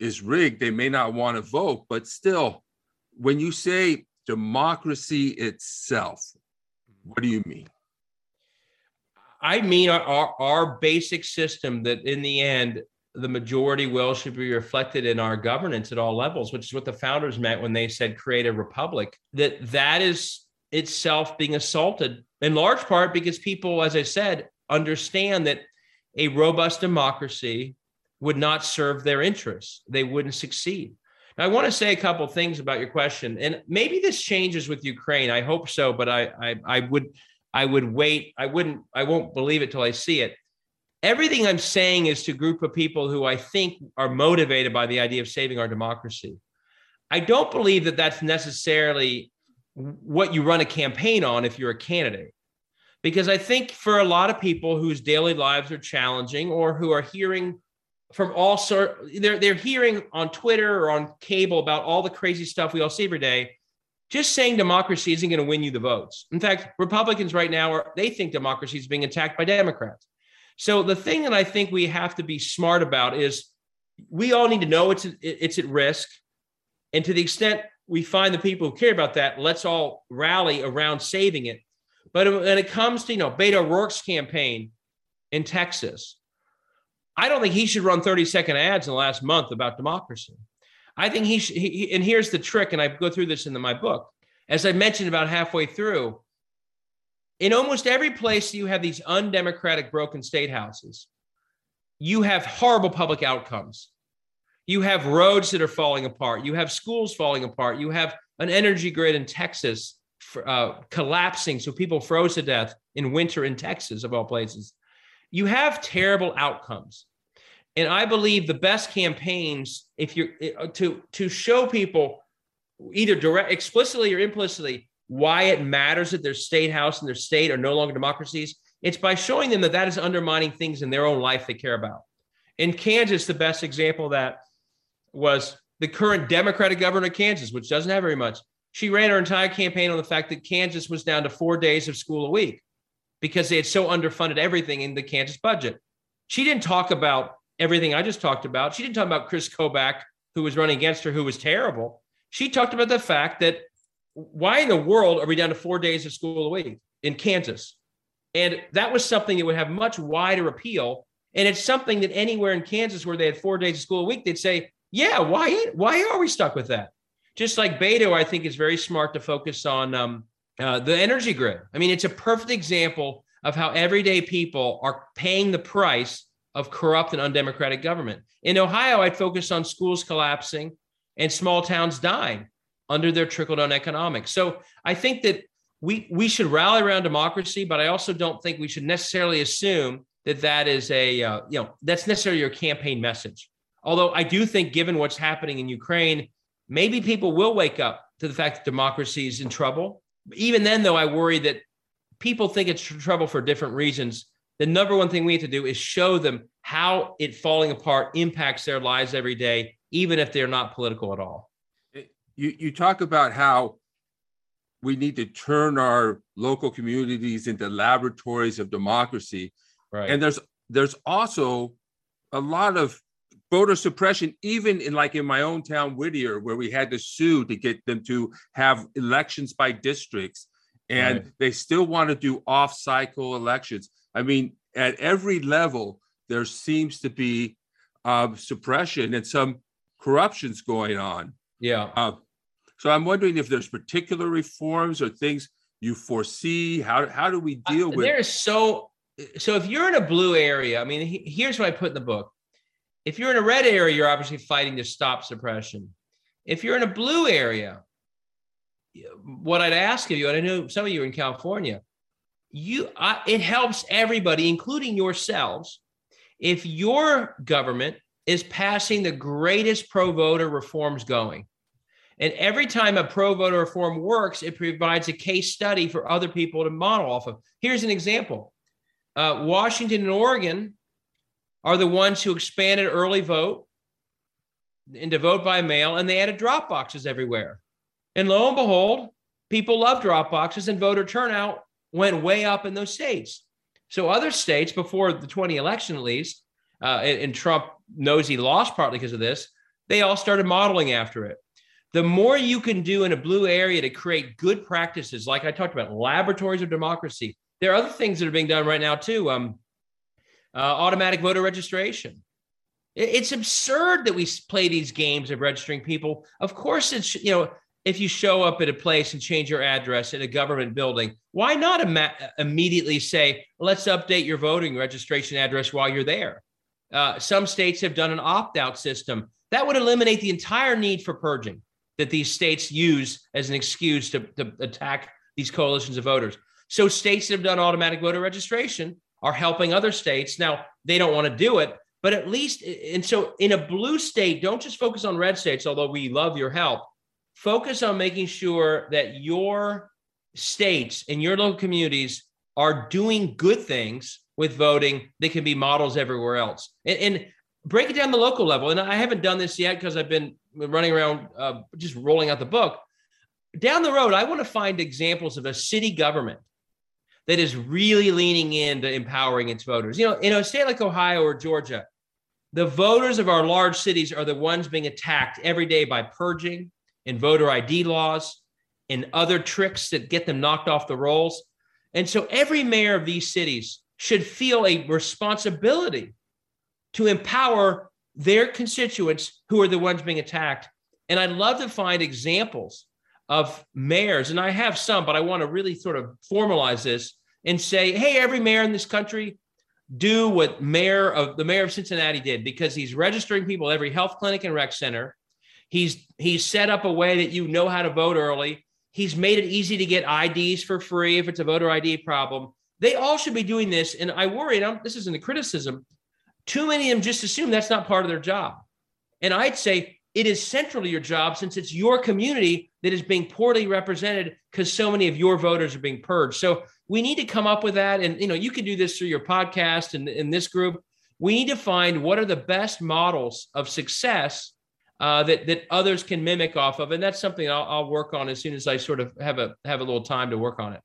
is rigged, they may not want to vote. But still, when you say democracy itself, what do you mean? I mean our, our, our basic system that in the end the majority will should be reflected in our governance at all levels, which is what the founders meant when they said create a republic. That that is itself being assaulted in large part because people, as I said, understand that a robust democracy would not serve their interests. They wouldn't succeed. Now, I want to say a couple things about your question, and maybe this changes with Ukraine. I hope so, but I, I, I would, I would wait. I wouldn't. I won't believe it till I see it. Everything I'm saying is to a group of people who I think are motivated by the idea of saving our democracy. I don't believe that that's necessarily what you run a campaign on if you're a candidate. Because I think for a lot of people whose daily lives are challenging or who are hearing from all sort they're they're hearing on Twitter or on cable about all the crazy stuff we all see every day. Just saying democracy isn't going to win you the votes. In fact, Republicans right now are they think democracy is being attacked by Democrats. So the thing that I think we have to be smart about is we all need to know it's it's at risk, and to the extent we find the people who care about that, let's all rally around saving it. But when it comes to you know Beto O'Rourke's campaign in Texas, I don't think he should run 30 second ads in the last month about democracy. I think he should, he, and here's the trick, and I go through this in my book. As I mentioned about halfway through, in almost every place you have these undemocratic broken state houses, you have horrible public outcomes. You have roads that are falling apart. You have schools falling apart. You have an energy grid in Texas uh, collapsing, so people froze to death in winter in Texas, of all places you have terrible outcomes. And I believe the best campaigns, if you're uh, to to show people either direct explicitly or implicitly why it matters that their state house and their state are no longer democracies, it's by showing them that that is undermining things in their own life they care about. In Kansas, the best example of that was the current Democratic governor of Kansas, which doesn't have very much. She ran her entire campaign on the fact that Kansas was down to four days of school a week. Because they had so underfunded everything in the Kansas budget. She didn't talk about everything I just talked about. She didn't talk about Chris Kobach, who was running against her, who was terrible. She talked about the fact that why in the world are we down to four days of school a week in Kansas? And that was something that would have much wider appeal. And it's something that anywhere in Kansas where they had four days of school a week, they'd say, yeah, why, why are we stuck with that? Just like Beto, I think is very smart to focus on um, uh, the energy grid. I mean, it's a perfect example of how everyday people are paying the price of corrupt and undemocratic government. In Ohio, I'd focus on schools collapsing and small towns dying under their trickle down economics. So I think that we we should rally around democracy, but I also don't think we should necessarily assume that that is a uh, you know that's necessarily your campaign message. Although I do think, given what's happening in Ukraine, maybe people will wake up to the fact that democracy is in trouble. Even then, though, I worry that people think it's trouble for different reasons. The number one thing we have to do is show them how it falling apart impacts their lives every day, even if they're not political at all. You you talk about how we need to turn our local communities into laboratories of democracy. Right. And there's there's also a lot of voter suppression, even in like in my own town, Whittier, where we had to sue to get them to have elections by districts. And right. they still want to do off cycle elections. I mean, at every level, there seems to be uh, suppression and some corruptions going on. Yeah. Uh, so I'm wondering if there's particular reforms or things you foresee. How how do we deal uh, with? There is so so if you're in a blue area, I mean, he, here's what I put in the book. If you're in a red area, you're obviously fighting to stop suppression. If you're in a blue area, what I'd ask of you, and I know some of you are in California, you it helps everybody, including yourselves, if your government is passing the greatest pro voter reforms going. And every time a pro voter reform works, it provides a case study for other people to model off of. Here's an example uh, Washington and Oregon are the ones who expanded early vote into vote by mail, and they added drop boxes everywhere. And lo and behold, people love drop boxes, and voter turnout went way up in those states. So, other states, before the 20 election at least, uh, and, Trump knows he lost partly because of this, they all started modeling after it the more you can do in a blue area to create good practices, like I talked about, laboratories of democracy. There are other things that are being done right now too. Um, uh, automatic voter registration. It's absurd that we play these games of registering people. Of course, it's you know if you show up at a place and change your address in a government building, why not Im- immediately say, let's update your voting registration address while you're there? Uh, some states have done an opt out system that would eliminate the entire need for purging that these states use as an excuse to, to attack these coalitions of voters. So states that have done automatic voter registration are helping other states. Now, they don't want to do it, but at least, and so in a blue state, don't just focus on red states, although we love your help. Focus on making sure that your states and your local communities are doing good things with voting that can be models everywhere else. And, and break it down the local level. And I haven't done this yet because I've been running around uh, just rolling out the book. Down the road, I want to find examples of a city government that is really leaning into empowering its voters. You know, in a state like Ohio or Georgia, the voters of our large cities are the ones being attacked every day by purging and voter ID laws and other tricks that get them knocked off the rolls. And so every mayor of these cities should feel a responsibility to empower their constituents who are the ones being attacked. And I'd love to find examples of mayors, and I have some, but I want to really sort of formalize this and say, hey, every mayor in this country, do what mayor of the mayor of Cincinnati did because he's registering people every health clinic and rec center. He's he's set up a way that you know how to vote early. He's made it easy to get IDs for free if it's a voter ID problem. They all should be doing this. And I worry, and I'm, this isn't a criticism, too many of them just assume that's not part of their job. And I'd say it is central to your job since it's your community that is being poorly represented because so many of your voters are being purged. So we need to come up with that. And you know, you can do this through your podcast and in this group. We need to find what are the best models of success uh, that that others can mimic off of, and that's something I'll, I'll, work on as soon as I sort of have a have a little time to work on it.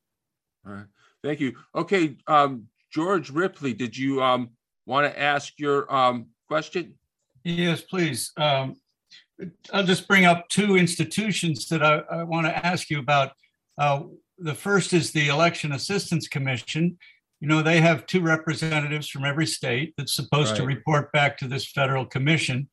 All right. Thank you. Okay, um, George Ripley, did you um, want to ask your um, question? Yes, please. Um, I'll just bring up two institutions that I, I want to ask you about. Uh, the first is the Election Assistance Commission. You know, they have two representatives from every state that's supposed to report back to this federal commission.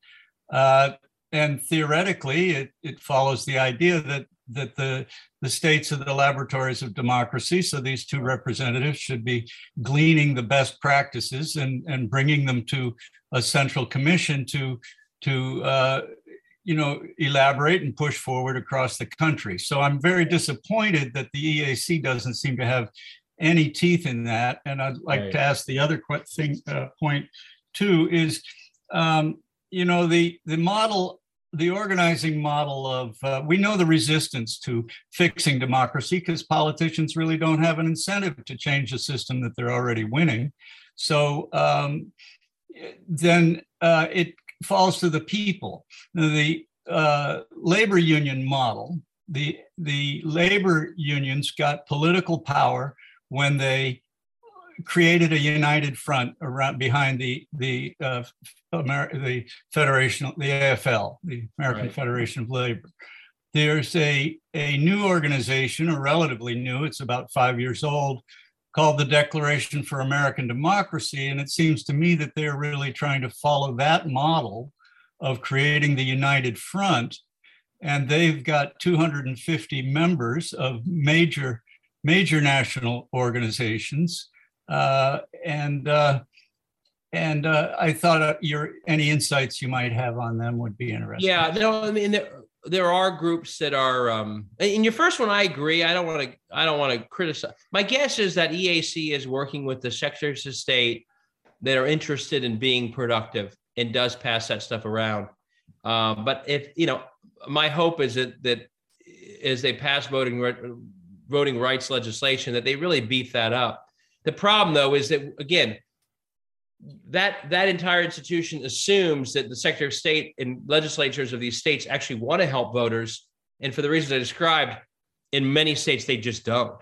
Uh, and theoretically, it, it follows the idea that that the the states are the laboratories of democracy. So these two representatives should be gleaning the best practices and and bringing them to a central commission to to uh, you know elaborate and push forward across the country. So I'm very disappointed that the EAC doesn't seem to have any teeth in that. And I'd like Right. to ask the other thing uh, point too is um, you know the the model the organizing model of uh, we know the resistance to fixing democracy because politicians really don't have an incentive to change a system that they're already winning so um, then uh, it falls to the people the uh, labor union model the the labor unions got political power when they created a united front around behind the the uh, Amer- the Federation, the AFL, the American Right. Federation of Labor. There's a a new organization, or relatively new. It's about five years old, called the Declaration for American Democracy, and it seems to me that they're really trying to follow that model of creating the united front, and they've got 250 members of major major national organizations uh, and uh, and uh, I thought uh, your any insights you might have on them would be interesting. Yeah, no, I mean there, are groups that are um in your first one I agree. I don't want to I don't want to criticize. My guess is that EAC is working with the secretaries of state that are interested in being productive and does pass that stuff around. Uh, but if you know, my hope is that that as they pass voting voting rights legislation, that they really beef that up. The problem though is that again, that that entire institution assumes that the Secretary of State and legislatures of these states actually want to help voters, and for the reasons I described, in many states they just don't,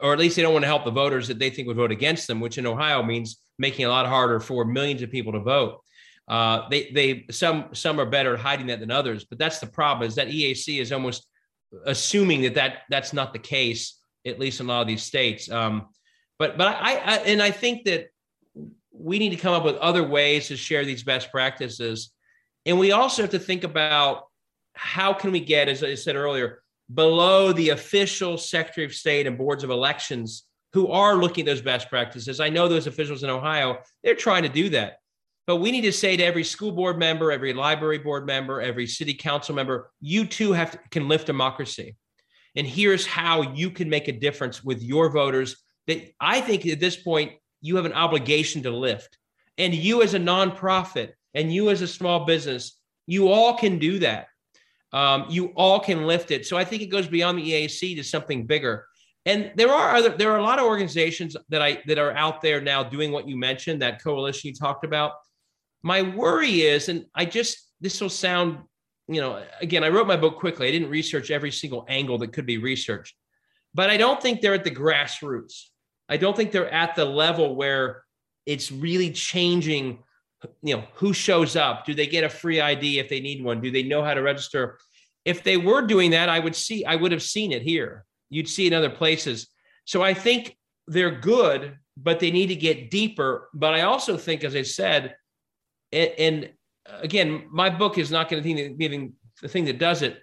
or at least they don't want to help the voters that they think would vote against them, which in Ohio means making it a lot harder for millions of people to vote. Uh, they they some some are better at hiding that than others, but that's the problem is that EAC is almost assuming that that that's not the case, at least in a lot of these states. Um, but but I, I and I think that we need to come up with other ways to share these best practices, and we also have to think about how can we get, as I said earlier, below the official Secretary of State and boards of elections who are looking at those best practices. I know those officials in Ohio, they're trying to do that. But we need to say to every school board member, every library board member, every city council member, you too have to, can lift democracy. And here's how you can make a difference with your voters that I think at this point you have an obligation to lift. And you as a nonprofit and you as a small business, you all can do that. Um, you all can lift it. So I think it goes beyond the EAC to something bigger. And there are other there are a lot of organizations that I that are out there now doing what you mentioned, that coalition you talked about. My worry is, and I just this will sound, you know, again, I wrote my book quickly. I didn't research every single angle that could be researched, but I don't think they're at the grassroots. I don't think they're at the level where it's really changing, you know, who shows up. Do they get a free ID if they need one? Do they know how to register? If they were doing that, I would see, I would have seen it here. You'd see in other places. So I think they're good, but they need to get deeper. But I also think, as I said, and again, my book is not going to be the thing that does it.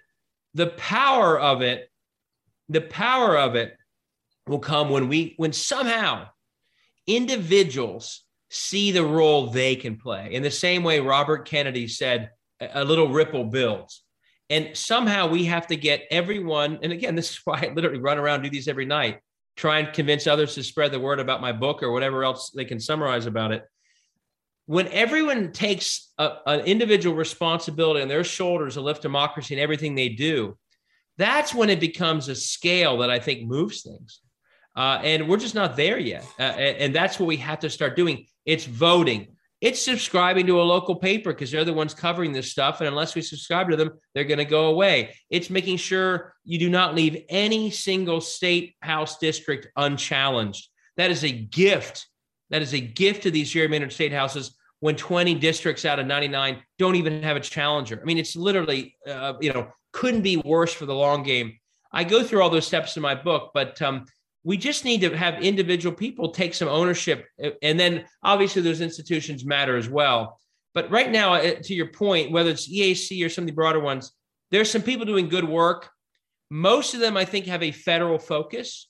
The power of it, the power of it will come when we when somehow individuals see the role they can play. In the same way robert kennedy said a little ripple builds. And somehow we have to get everyone and again this is why i literally run around do these every night try and convince others to spread the word about my book or whatever else they can summarize about it. When everyone takes a, an individual responsibility on their shoulders to lift democracy and everything they do that's when it becomes a scale that i think moves things uh, and we're just not there yet. Uh, and, that's what we have to start doing. It's voting. It's subscribing to a local paper because they're the ones covering this stuff. And unless we subscribe to them, they're going to go away. It's making sure you do not leave any single state house district unchallenged. That is a gift. That is a gift to these gerrymandered state houses when 20 districts out of 99 don't even have a challenger. I mean, it's literally, uh, you know, couldn't be worse for the long game. I go through all those steps in my book, but um, we just need to have individual people take some ownership. And then obviously those institutions matter as well. But right now, uh, to your point, whether it's EAC or some of the broader ones, there's some people doing good work. Most of them, I think, have a federal focus.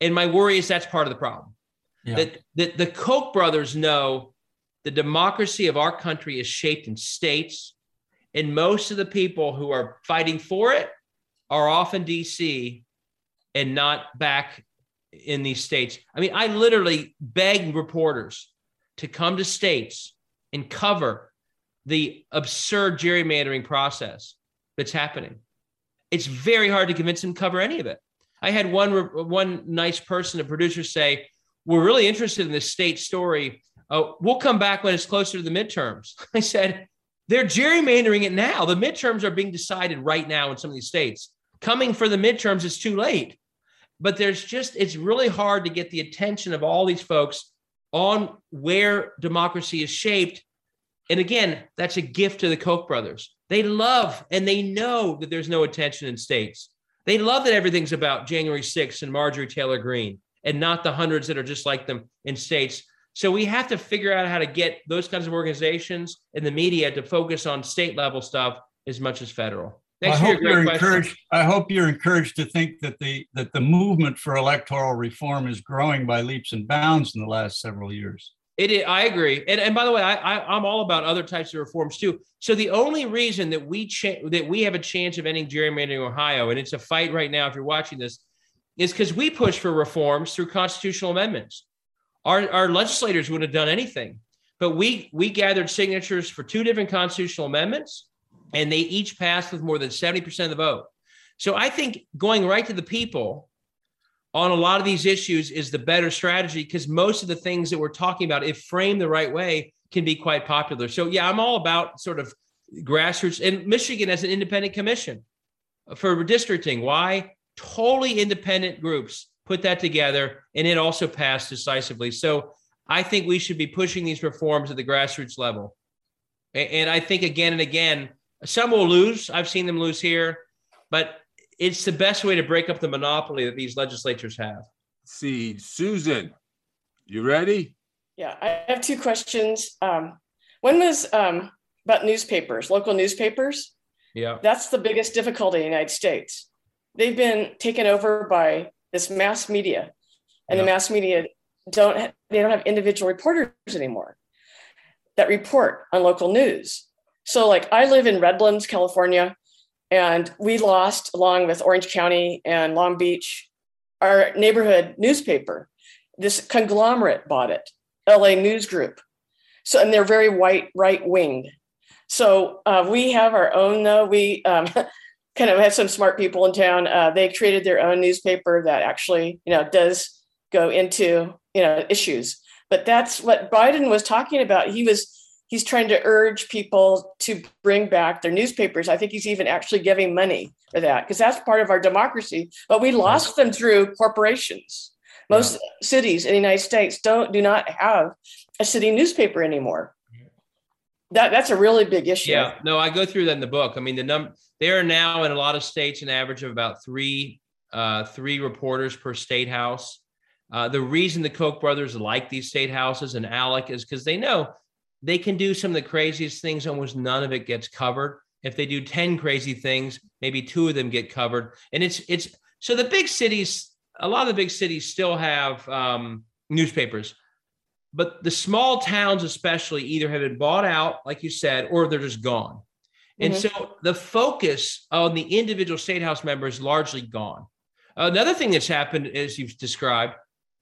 And my worry is that's part of the problem. Yeah. That, that the Koch brothers know the democracy of our country is shaped in states, and most of the people who are fighting for it are often DC and not back in these states. I mean, I literally beg reporters to come to states and cover the absurd gerrymandering process that's happening. It's very hard to convince them to cover any of it. I had one one nice person, a producer, say, "We're really interested in this state story. Oh, we'll come back when it's closer to the midterms. I said, they're gerrymandering it now. The midterms are being decided right now in some of these states. Coming for the midterms is too late. But there's just, it's really hard to get the attention of all these folks on where democracy is shaped. And again, that's a gift to the Koch brothers. They love and they know that there's no attention in states. They love that everything's about January 6th and Marjorie Taylor Greene and not the hundreds that are just like them in states. So we have to figure out how to get those kinds of organizations and the media to focus on state level stuff as much as federal. Thanks I hope you're encouraged. I hope you're encouraged to think that the that the movement for electoral reform is growing by leaps and bounds in the last several years. It is, I agree, and and by the way, I, I am all about other types of reforms too. So the only reason that we cha- that we have a chance of ending gerrymandering in Ohio, and it's a fight right now. If you're watching this, is because we push for reforms through constitutional amendments our, our legislators wouldn't have done anything. But we we gathered signatures for two different constitutional amendments, and they each passed with more than 70% of the vote. So I think going right to the people on a lot of these issues is the better strategy because most of the things that we're talking about, if framed the right way, can be quite popular. So yeah, I'm all about sort of grassroots and Michigan as an independent commission uh, for redistricting. Why? Totally independent groups put that together, and it also passed decisively. So I think we should be pushing these reforms at the grassroots level. And I think again and again, some will lose. I've seen them lose here, but it's the best way to break up the monopoly that these legislatures have. see, Susan, you ready? Yeah, I have two questions. Um, one was um, about newspapers, local newspapers. Yeah, that's the biggest difficulty in the United States. They've been taken over by this mass media, and yeah. the mass media don't they don't have individual reporters anymore that report on local news. So, like, I live in Redlands, California, and we lost, along with Orange County and Long Beach, our neighborhood newspaper. This conglomerate bought it, LA News Group. So, and they're very white, right winged. So uh, we have our own, though. We um, kind of have some smart people in town. Uh, they created their own newspaper that actually, you know, does go into you know issues. But that's what Biden was talking about. He was he's trying to urge people to bring back their newspapers. I think he's even actually giving money for that because that's part of our democracy. But we lost them through corporations. Most yeah. cities in the United States don't do not have a city newspaper anymore. That that's a really big issue. Yeah, no, I go through that in the book. I mean, the number there are now in a lot of states an average of about three uh, three reporters per state house. Uh, the reason the Koch brothers like these state houses and ALEC is because they know they can do some of the craziest things. Almost none of it gets covered. If they do ten crazy things, maybe two of them get covered. And it's it's so the big cities. A lot of the big cities still have um, newspapers, but the small towns, especially, either have been bought out, like you said, or they're just gone. And mm-hmm. so the focus on the individual state house member is largely gone. Another thing that's happened, as you've described,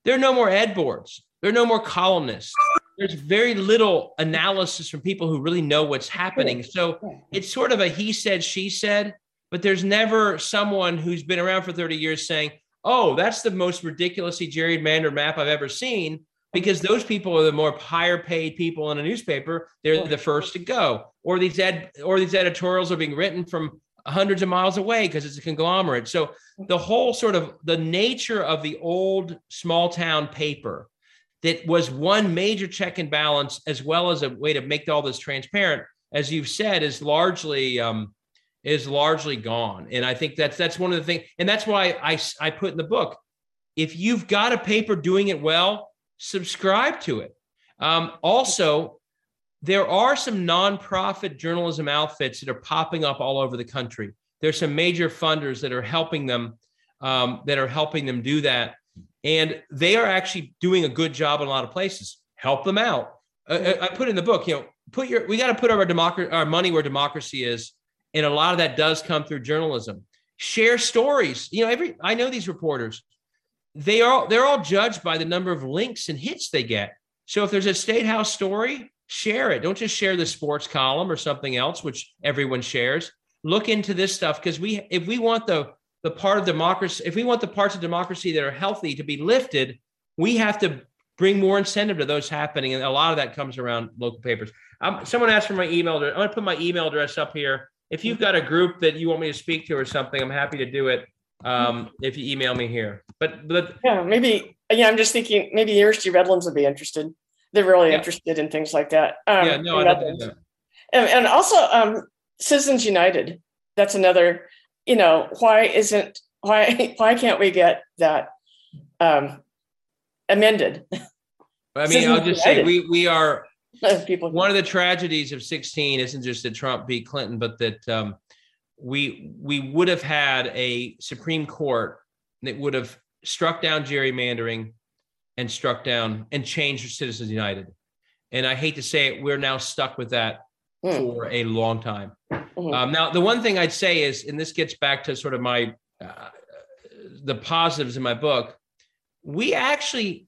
there are no more ed boards. There are no more columnists. There's very little analysis from people who really know what's happening. So it's sort of a he said, she said, but there's never someone who's been around for 30 years saying, oh, that's the most ridiculously gerrymandered map I've ever seen because those people are the more higher paid people in a newspaper. They're the first to go, or these ed or these editorials are being written from hundreds of miles away because it's a conglomerate. So the whole sort of the nature of the old small town paper that was one major check and balance as well as a way to make all this transparent, as you've said, is largely um, is largely gone. And I think that's that's one of the things, and that's why I I put in the book, if you've got a paper doing it well, subscribe to it. Um, also, there are some nonprofit journalism outfits that are popping up all over the country. There's some major funders that are helping them um, that are helping them do that, and they are actually doing a good job in a lot of places. Help them out. I, put in the book, you know, put your we got to put our democracy our money where democracy is, and a lot of that does come through journalism. Share stories. You know, every I know these reporters. They are they're all judged by the number of links and hits they get. So if there's a state house story, share it. Don't just share the sports column or something else, which everyone shares. Look into this stuff because we, if we want the the part of democracy, if we want the parts of democracy that are healthy to be lifted, we have to bring more incentive to those happening, and a lot of that comes around local papers. Um, someone asked for my email. I'm going to put my email address up here. If you've got a group that you want me to speak to or something, I'm happy to do it. Um, if you email me here, but but yeah, maybe yeah, I'm just thinking maybe University Redlands would be interested they're really yeah. interested in things like that. Um, yeah, no, I that. And, and also, um, Citizens United. That's another. You know, why isn't why why can't we get that um, amended? I mean, I'll just say we we are people. One of the tragedies of 16 isn't just that Trump beat Clinton, but that um, we we would have had a Supreme Court that would have struck down gerrymandering and struck down and changed Citizens United. And I hate to say it, we're now stuck with that mm. for a long time. Mm-hmm. Um, now, the one thing I'd say is, and this gets back to sort of my uh, the positives in my book, we actually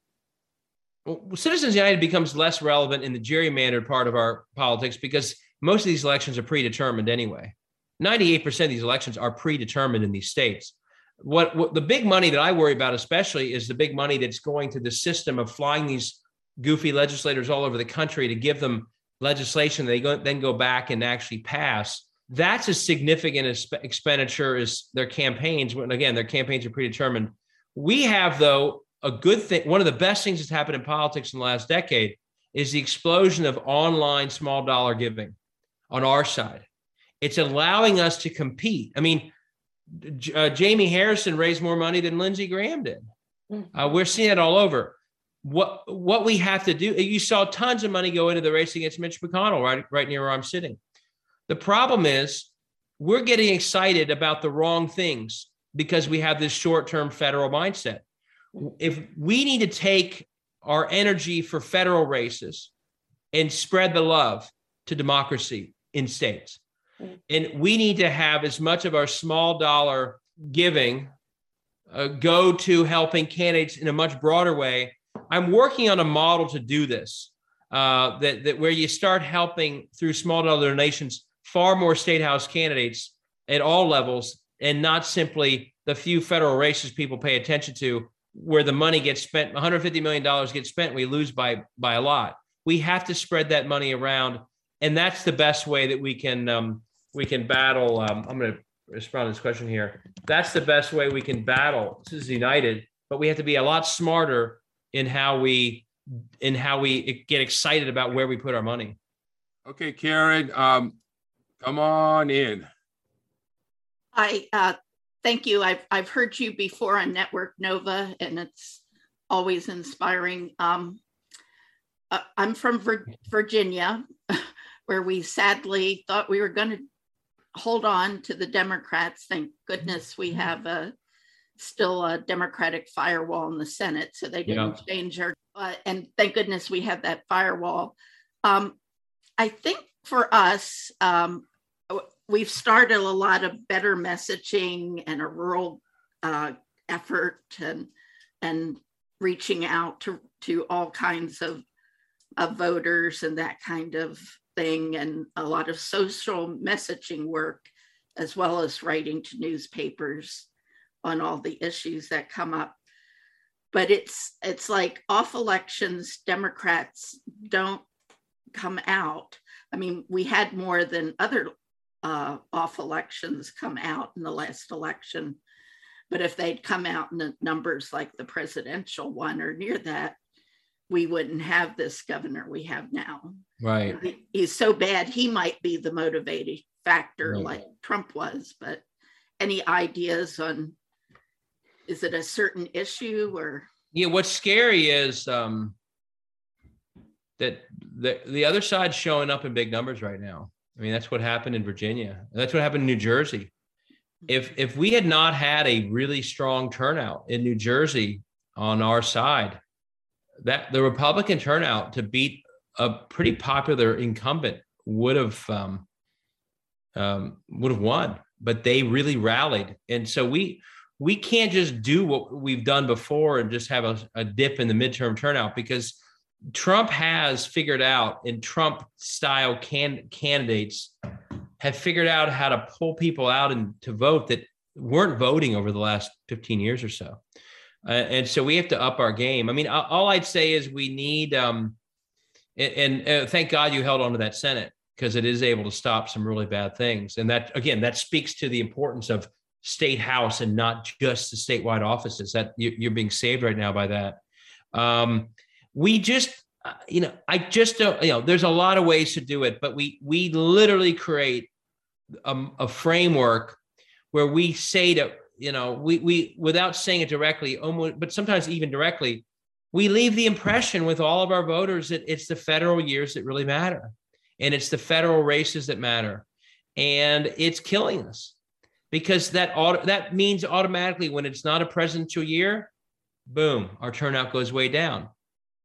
Citizens United becomes less relevant in the gerrymandered part of our politics because most of these elections are predetermined anyway. 98% of these elections are predetermined in these states what, what the big money that I worry about, especially, is the big money that's going to the system of flying these goofy legislators all over the country to give them legislation they go, then go back and actually pass. That's as significant as expenditure as their campaigns. When again, their campaigns are predetermined. We have, though, a good thing. One of the best things that's happened in politics in the last decade is the explosion of online small dollar giving on our side. It's allowing us to compete. I mean, uh, Jamie Harrison raised more money than Lindsey Graham did. Mm-hmm. Uh, we're seeing it all over. What what we have to do? You saw tons of money go into the race against Mitch McConnell, right right near where I'm sitting. The problem is we're getting excited about the wrong things because we have this short-term federal mindset. If we need to take our energy for federal races and spread the love to democracy in states, and we need to have as much of our small dollar giving uh, go to helping candidates in a much broader way. I'm working on a model to do this, uh, that, that where you start helping through small dollar donations far more state house candidates at all levels and not simply the few federal races people pay attention to where the money gets spent 150 million dollars gets spent we lose by by a lot we have to spread that money around and that's the best way that we can um, we can battle. Um, I'm going to respond to this question here. That's the best way we can battle. Citizens United, but we have to be a lot smarter in how we in how we get excited about where we put our money. Okay, Karen, um, come on in. I uh, thank you. I've I've heard you before on Network Nova, and it's always inspiring. Um, uh, I'm from Vir- Virginia, where we sadly thought we were going to hold on to the Democrats. Thank goodness we have a still a Democratic firewall in the Senate, so they didn't yeah. change our. Uh, and thank goodness we have that firewall. Um, I think for us, um, we've started a lot of better messaging and a rural uh, effort and and reaching out to to all kinds of, of voters and that kind of thing and a lot of social messaging work, as well as writing to newspapers on all the issues that come up. But it's it's like off elections, Democrats don't come out. I mean, we had more than other uh, off elections come out in the last election. But if they'd come out in the numbers like the presidential one or near that, we wouldn't have this governor we have now. Right. He- He's so bad, he might be the motivating factor Right. like Trump was, but any ideas on, is it a certain issue or? Yeah, what's scary is um, that the the other side's showing up in big numbers right now. I mean, that's what happened in Virginia. That's what happened in New Jersey. If if we had not had a really strong turnout in New Jersey on our side, that the Republican turnout to beat a pretty popular incumbent would have um, um, would have won. But they really rallied, and so we we can't just do what we've done before and just have a, a dip in the midterm turnout because Trump has figured out, and Trump style can, candidates have figured out how to pull people out and to vote that weren't voting over the last 15 years or so. Uh, and so we have to up our game. I mean, all I'd say is we need, um, and, and uh, thank God you held on to that Senate because it is able to stop some really bad things. And that, again, that speaks to the importance of state house and not just the statewide offices. That you- you're being saved right now by that. Um, we just, uh, you know, I just don't, you know, there's a lot of ways to do it, but we we literally create a, a framework where we say to, you know, we we without saying it directly, almost, but sometimes even directly, we leave the impression with all of our voters that it's the federal years that really matter, and it's the federal races that matter, and it's killing us because that auto, that means automatically when it's not a presidential year, boom, our turnout goes way down.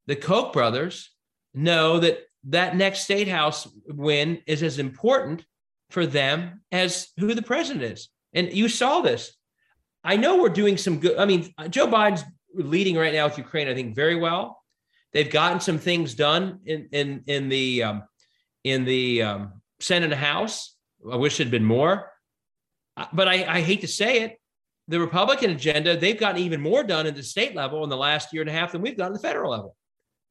The Koch brothers know that that next state house win is as important for them as who the president is. And you saw this. I know we're doing some good. I mean, Joe Biden's leading right now with Ukraine, I think, very well. They've gotten some things done in in in the um, in the um, Senate and House. I wish it'd been more, Uh, but I, I hate to say it. The Republican agenda, they've gotten even more done at the state level in the last year and a half than we've done at the federal level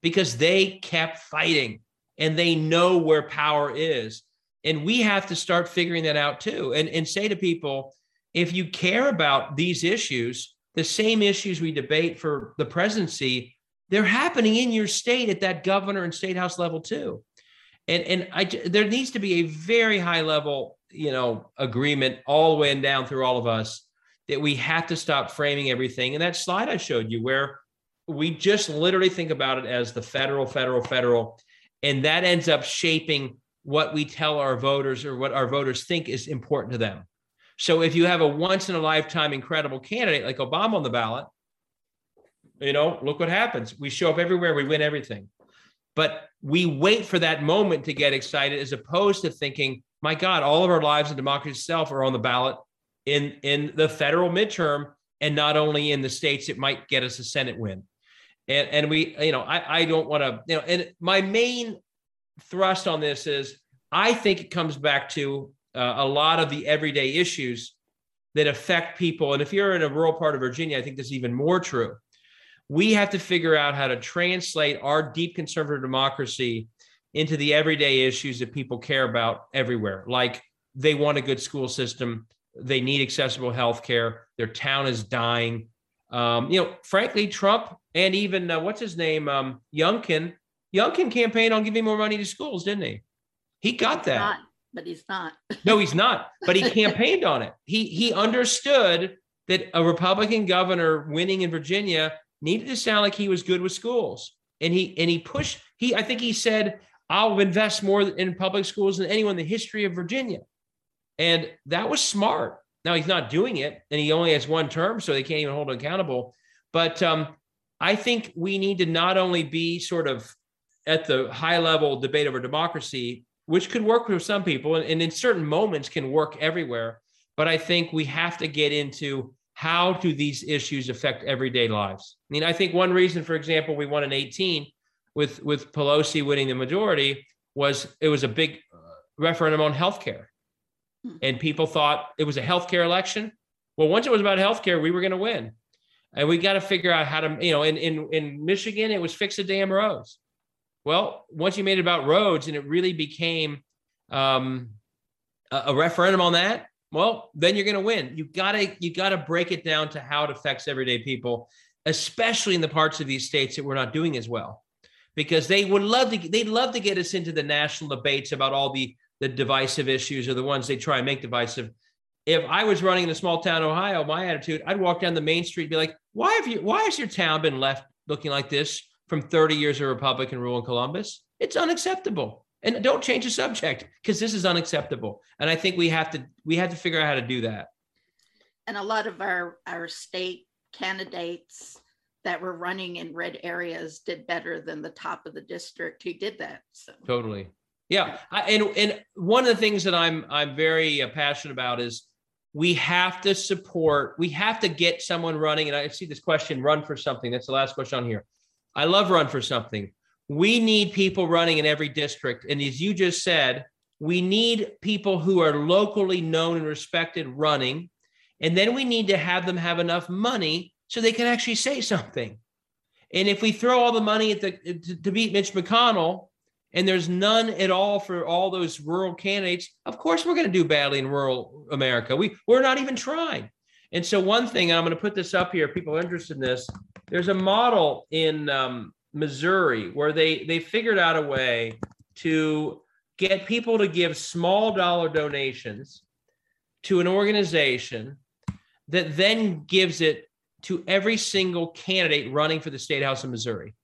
because they kept fighting and they know where power is. And we have to start figuring that out too and, and say to people if you care about these issues, the same issues we debate for the presidency, they're happening in your state at that governor and state house level too. And, and I, there needs to be a very high level, you know, agreement all the way and down through all of us that we have to stop framing everything. And that slide I showed you, where we just literally think about it as the federal, federal, federal, and that ends up shaping what we tell our voters or what our voters think is important to them. So if you have a once in a lifetime incredible candidate like Obama on the ballot, you know, look what happens. We show up everywhere, we win everything. But we wait for that moment to get excited as opposed to thinking, my God, all of our lives and democracy itself are on the ballot in, in the federal midterm and not only in the states it might get us a Senate win. And, and we, you know, I, I don't want to, you know, and my main thrust on this is I think it comes back to uh, a lot of the everyday issues that affect people. And if you're in a rural part of Virginia, I think this is even more true. We have to figure out how to translate our deep conservative democracy into the everyday issues that people care about everywhere. Like they want a good school system, they need accessible health care, their town is dying. Um, you know, frankly, Trump and even uh, what's his name, um, Youngkin, Youngkin campaigned on giving more money to schools, didn't he? He got that. Not, but he's not. No, he's not. But he campaigned on it. He he understood that a Republican governor winning in Virginia needed to sound like he was good with schools. And he and he pushed, he I think he said, I'll invest more in public schools than anyone in the history of Virginia. And that was smart. Now he's not doing it, and he only has one term, so they can't even hold him accountable. But um, I think we need to not only be sort of at the high level debate over democracy, which could work for some people and, and in certain moments can work everywhere. But I think we have to get into how do these issues affect everyday lives? I mean, I think one reason, for example, we won in 18 with, with Pelosi winning the majority was it was a big uh, referendum on healthcare. And people thought it was a healthcare election. Well, once it was about healthcare, we were going to win. And we got to figure out how to, you know, in, in, in Michigan, it was fix the damn roads. Well, once you made it about roads and it really became um, a, a referendum on that, well, then you're going to win. You gotta you gotta break it down to how it affects everyday people, especially in the parts of these states that we're not doing as well, because they would love to they'd love to get us into the national debates about all the the divisive issues or the ones they try and make divisive. If I was running in a small town, Ohio, my attitude, I'd walk down the main street and be like, why have you why has your town been left looking like this from 30 years of Republican rule in Columbus? It's unacceptable. And don't change the subject because this is unacceptable. And I think we have to we have to figure out how to do that. And a lot of our our state candidates that were running in red areas did better than the top of the district who did that. So totally. Yeah, I, and and one of the things that I'm I'm very uh, passionate about is we have to support. We have to get someone running. And I see this question: run for something. That's the last question on here. I love run for something. We need people running in every district, and as you just said, we need people who are locally known and respected running, and then we need to have them have enough money so they can actually say something. And if we throw all the money at the to, to beat Mitch McConnell, and there's none at all for all those rural candidates, of course we're going to do badly in rural America. We we're not even trying. And so one thing, I'm going to put this up here. People are interested in this. There's a model in um, Missouri where they they figured out a way to get people to give small dollar donations to an organization that then gives it to every single candidate running for the state house of Missouri.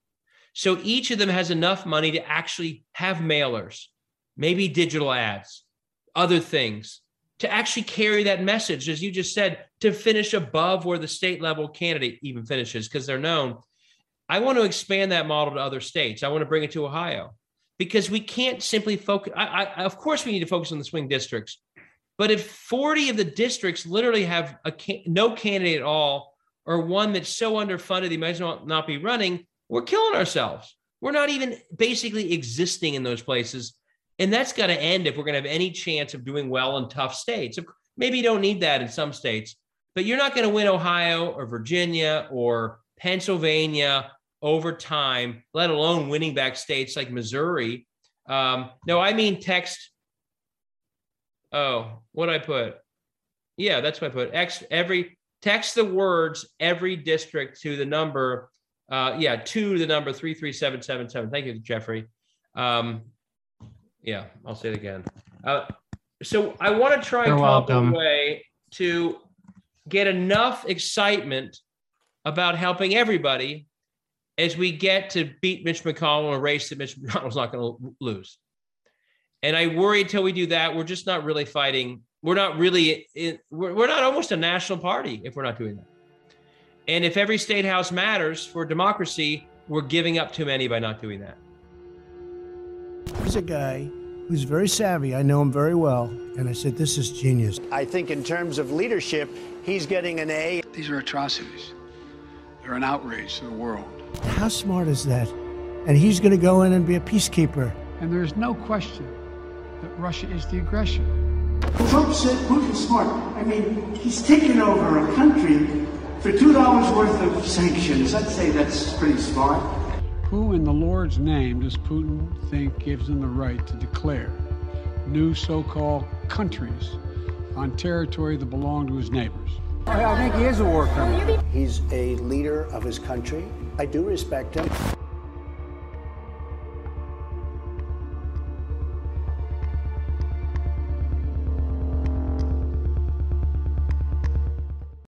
So each of them has enough money to actually have mailers, maybe digital ads, other things to actually carry that message, as you just said, to finish above where the state level candidate even finishes because they're known. I want to expand that model to other states. I want to bring it to Ohio because we can't simply focus. I, I, of course, we need to focus on the swing districts, but if 40 of the districts literally have a no candidate at all, or one that's so underfunded they might as well not be running, we're killing ourselves. We're not even basically existing in those places. And that's got to end if we're going to have any chance of doing well in tough states. Maybe you don't need that in some states, but you're not going to win Ohio or Virginia or Pennsylvania over time, let alone winning back states like Missouri. Um, no, I mean text. Oh, what I put? Yeah, that's what I put. X every text the words every district to the number uh, yeah, to the number 33777. Thank you, Jeffrey. Um, yeah, I'll say it again. Uh, so I want to try and come up a way to get enough excitement about helping everybody as we get to beat Mitch McConnell in a race that Mitch McConnell's not going to lose. And I worry until we do that, we're just not really fighting. We're not really, we're, we're not almost a national party if we're not doing that. And if every state house matters for democracy, we're giving up too many by not doing that. there's a guy who's very savvy. I know him very well. And I said, This is genius. I think, in terms of leadership, he's getting an A. These are atrocities, they're an outrage to the world. How smart is that? And he's going to go in and be a peacekeeper. And there's no question that Russia is the aggressor. Trump said Putin's smart. I mean, he's taken over a country for $2 worth of sanctions, I'd say that's pretty smart. Who in the Lord's name does Putin think gives him the right to declare new so called countries on territory that belong to his neighbors? I think he is a war criminal. He's a leader of his country. I do respect him.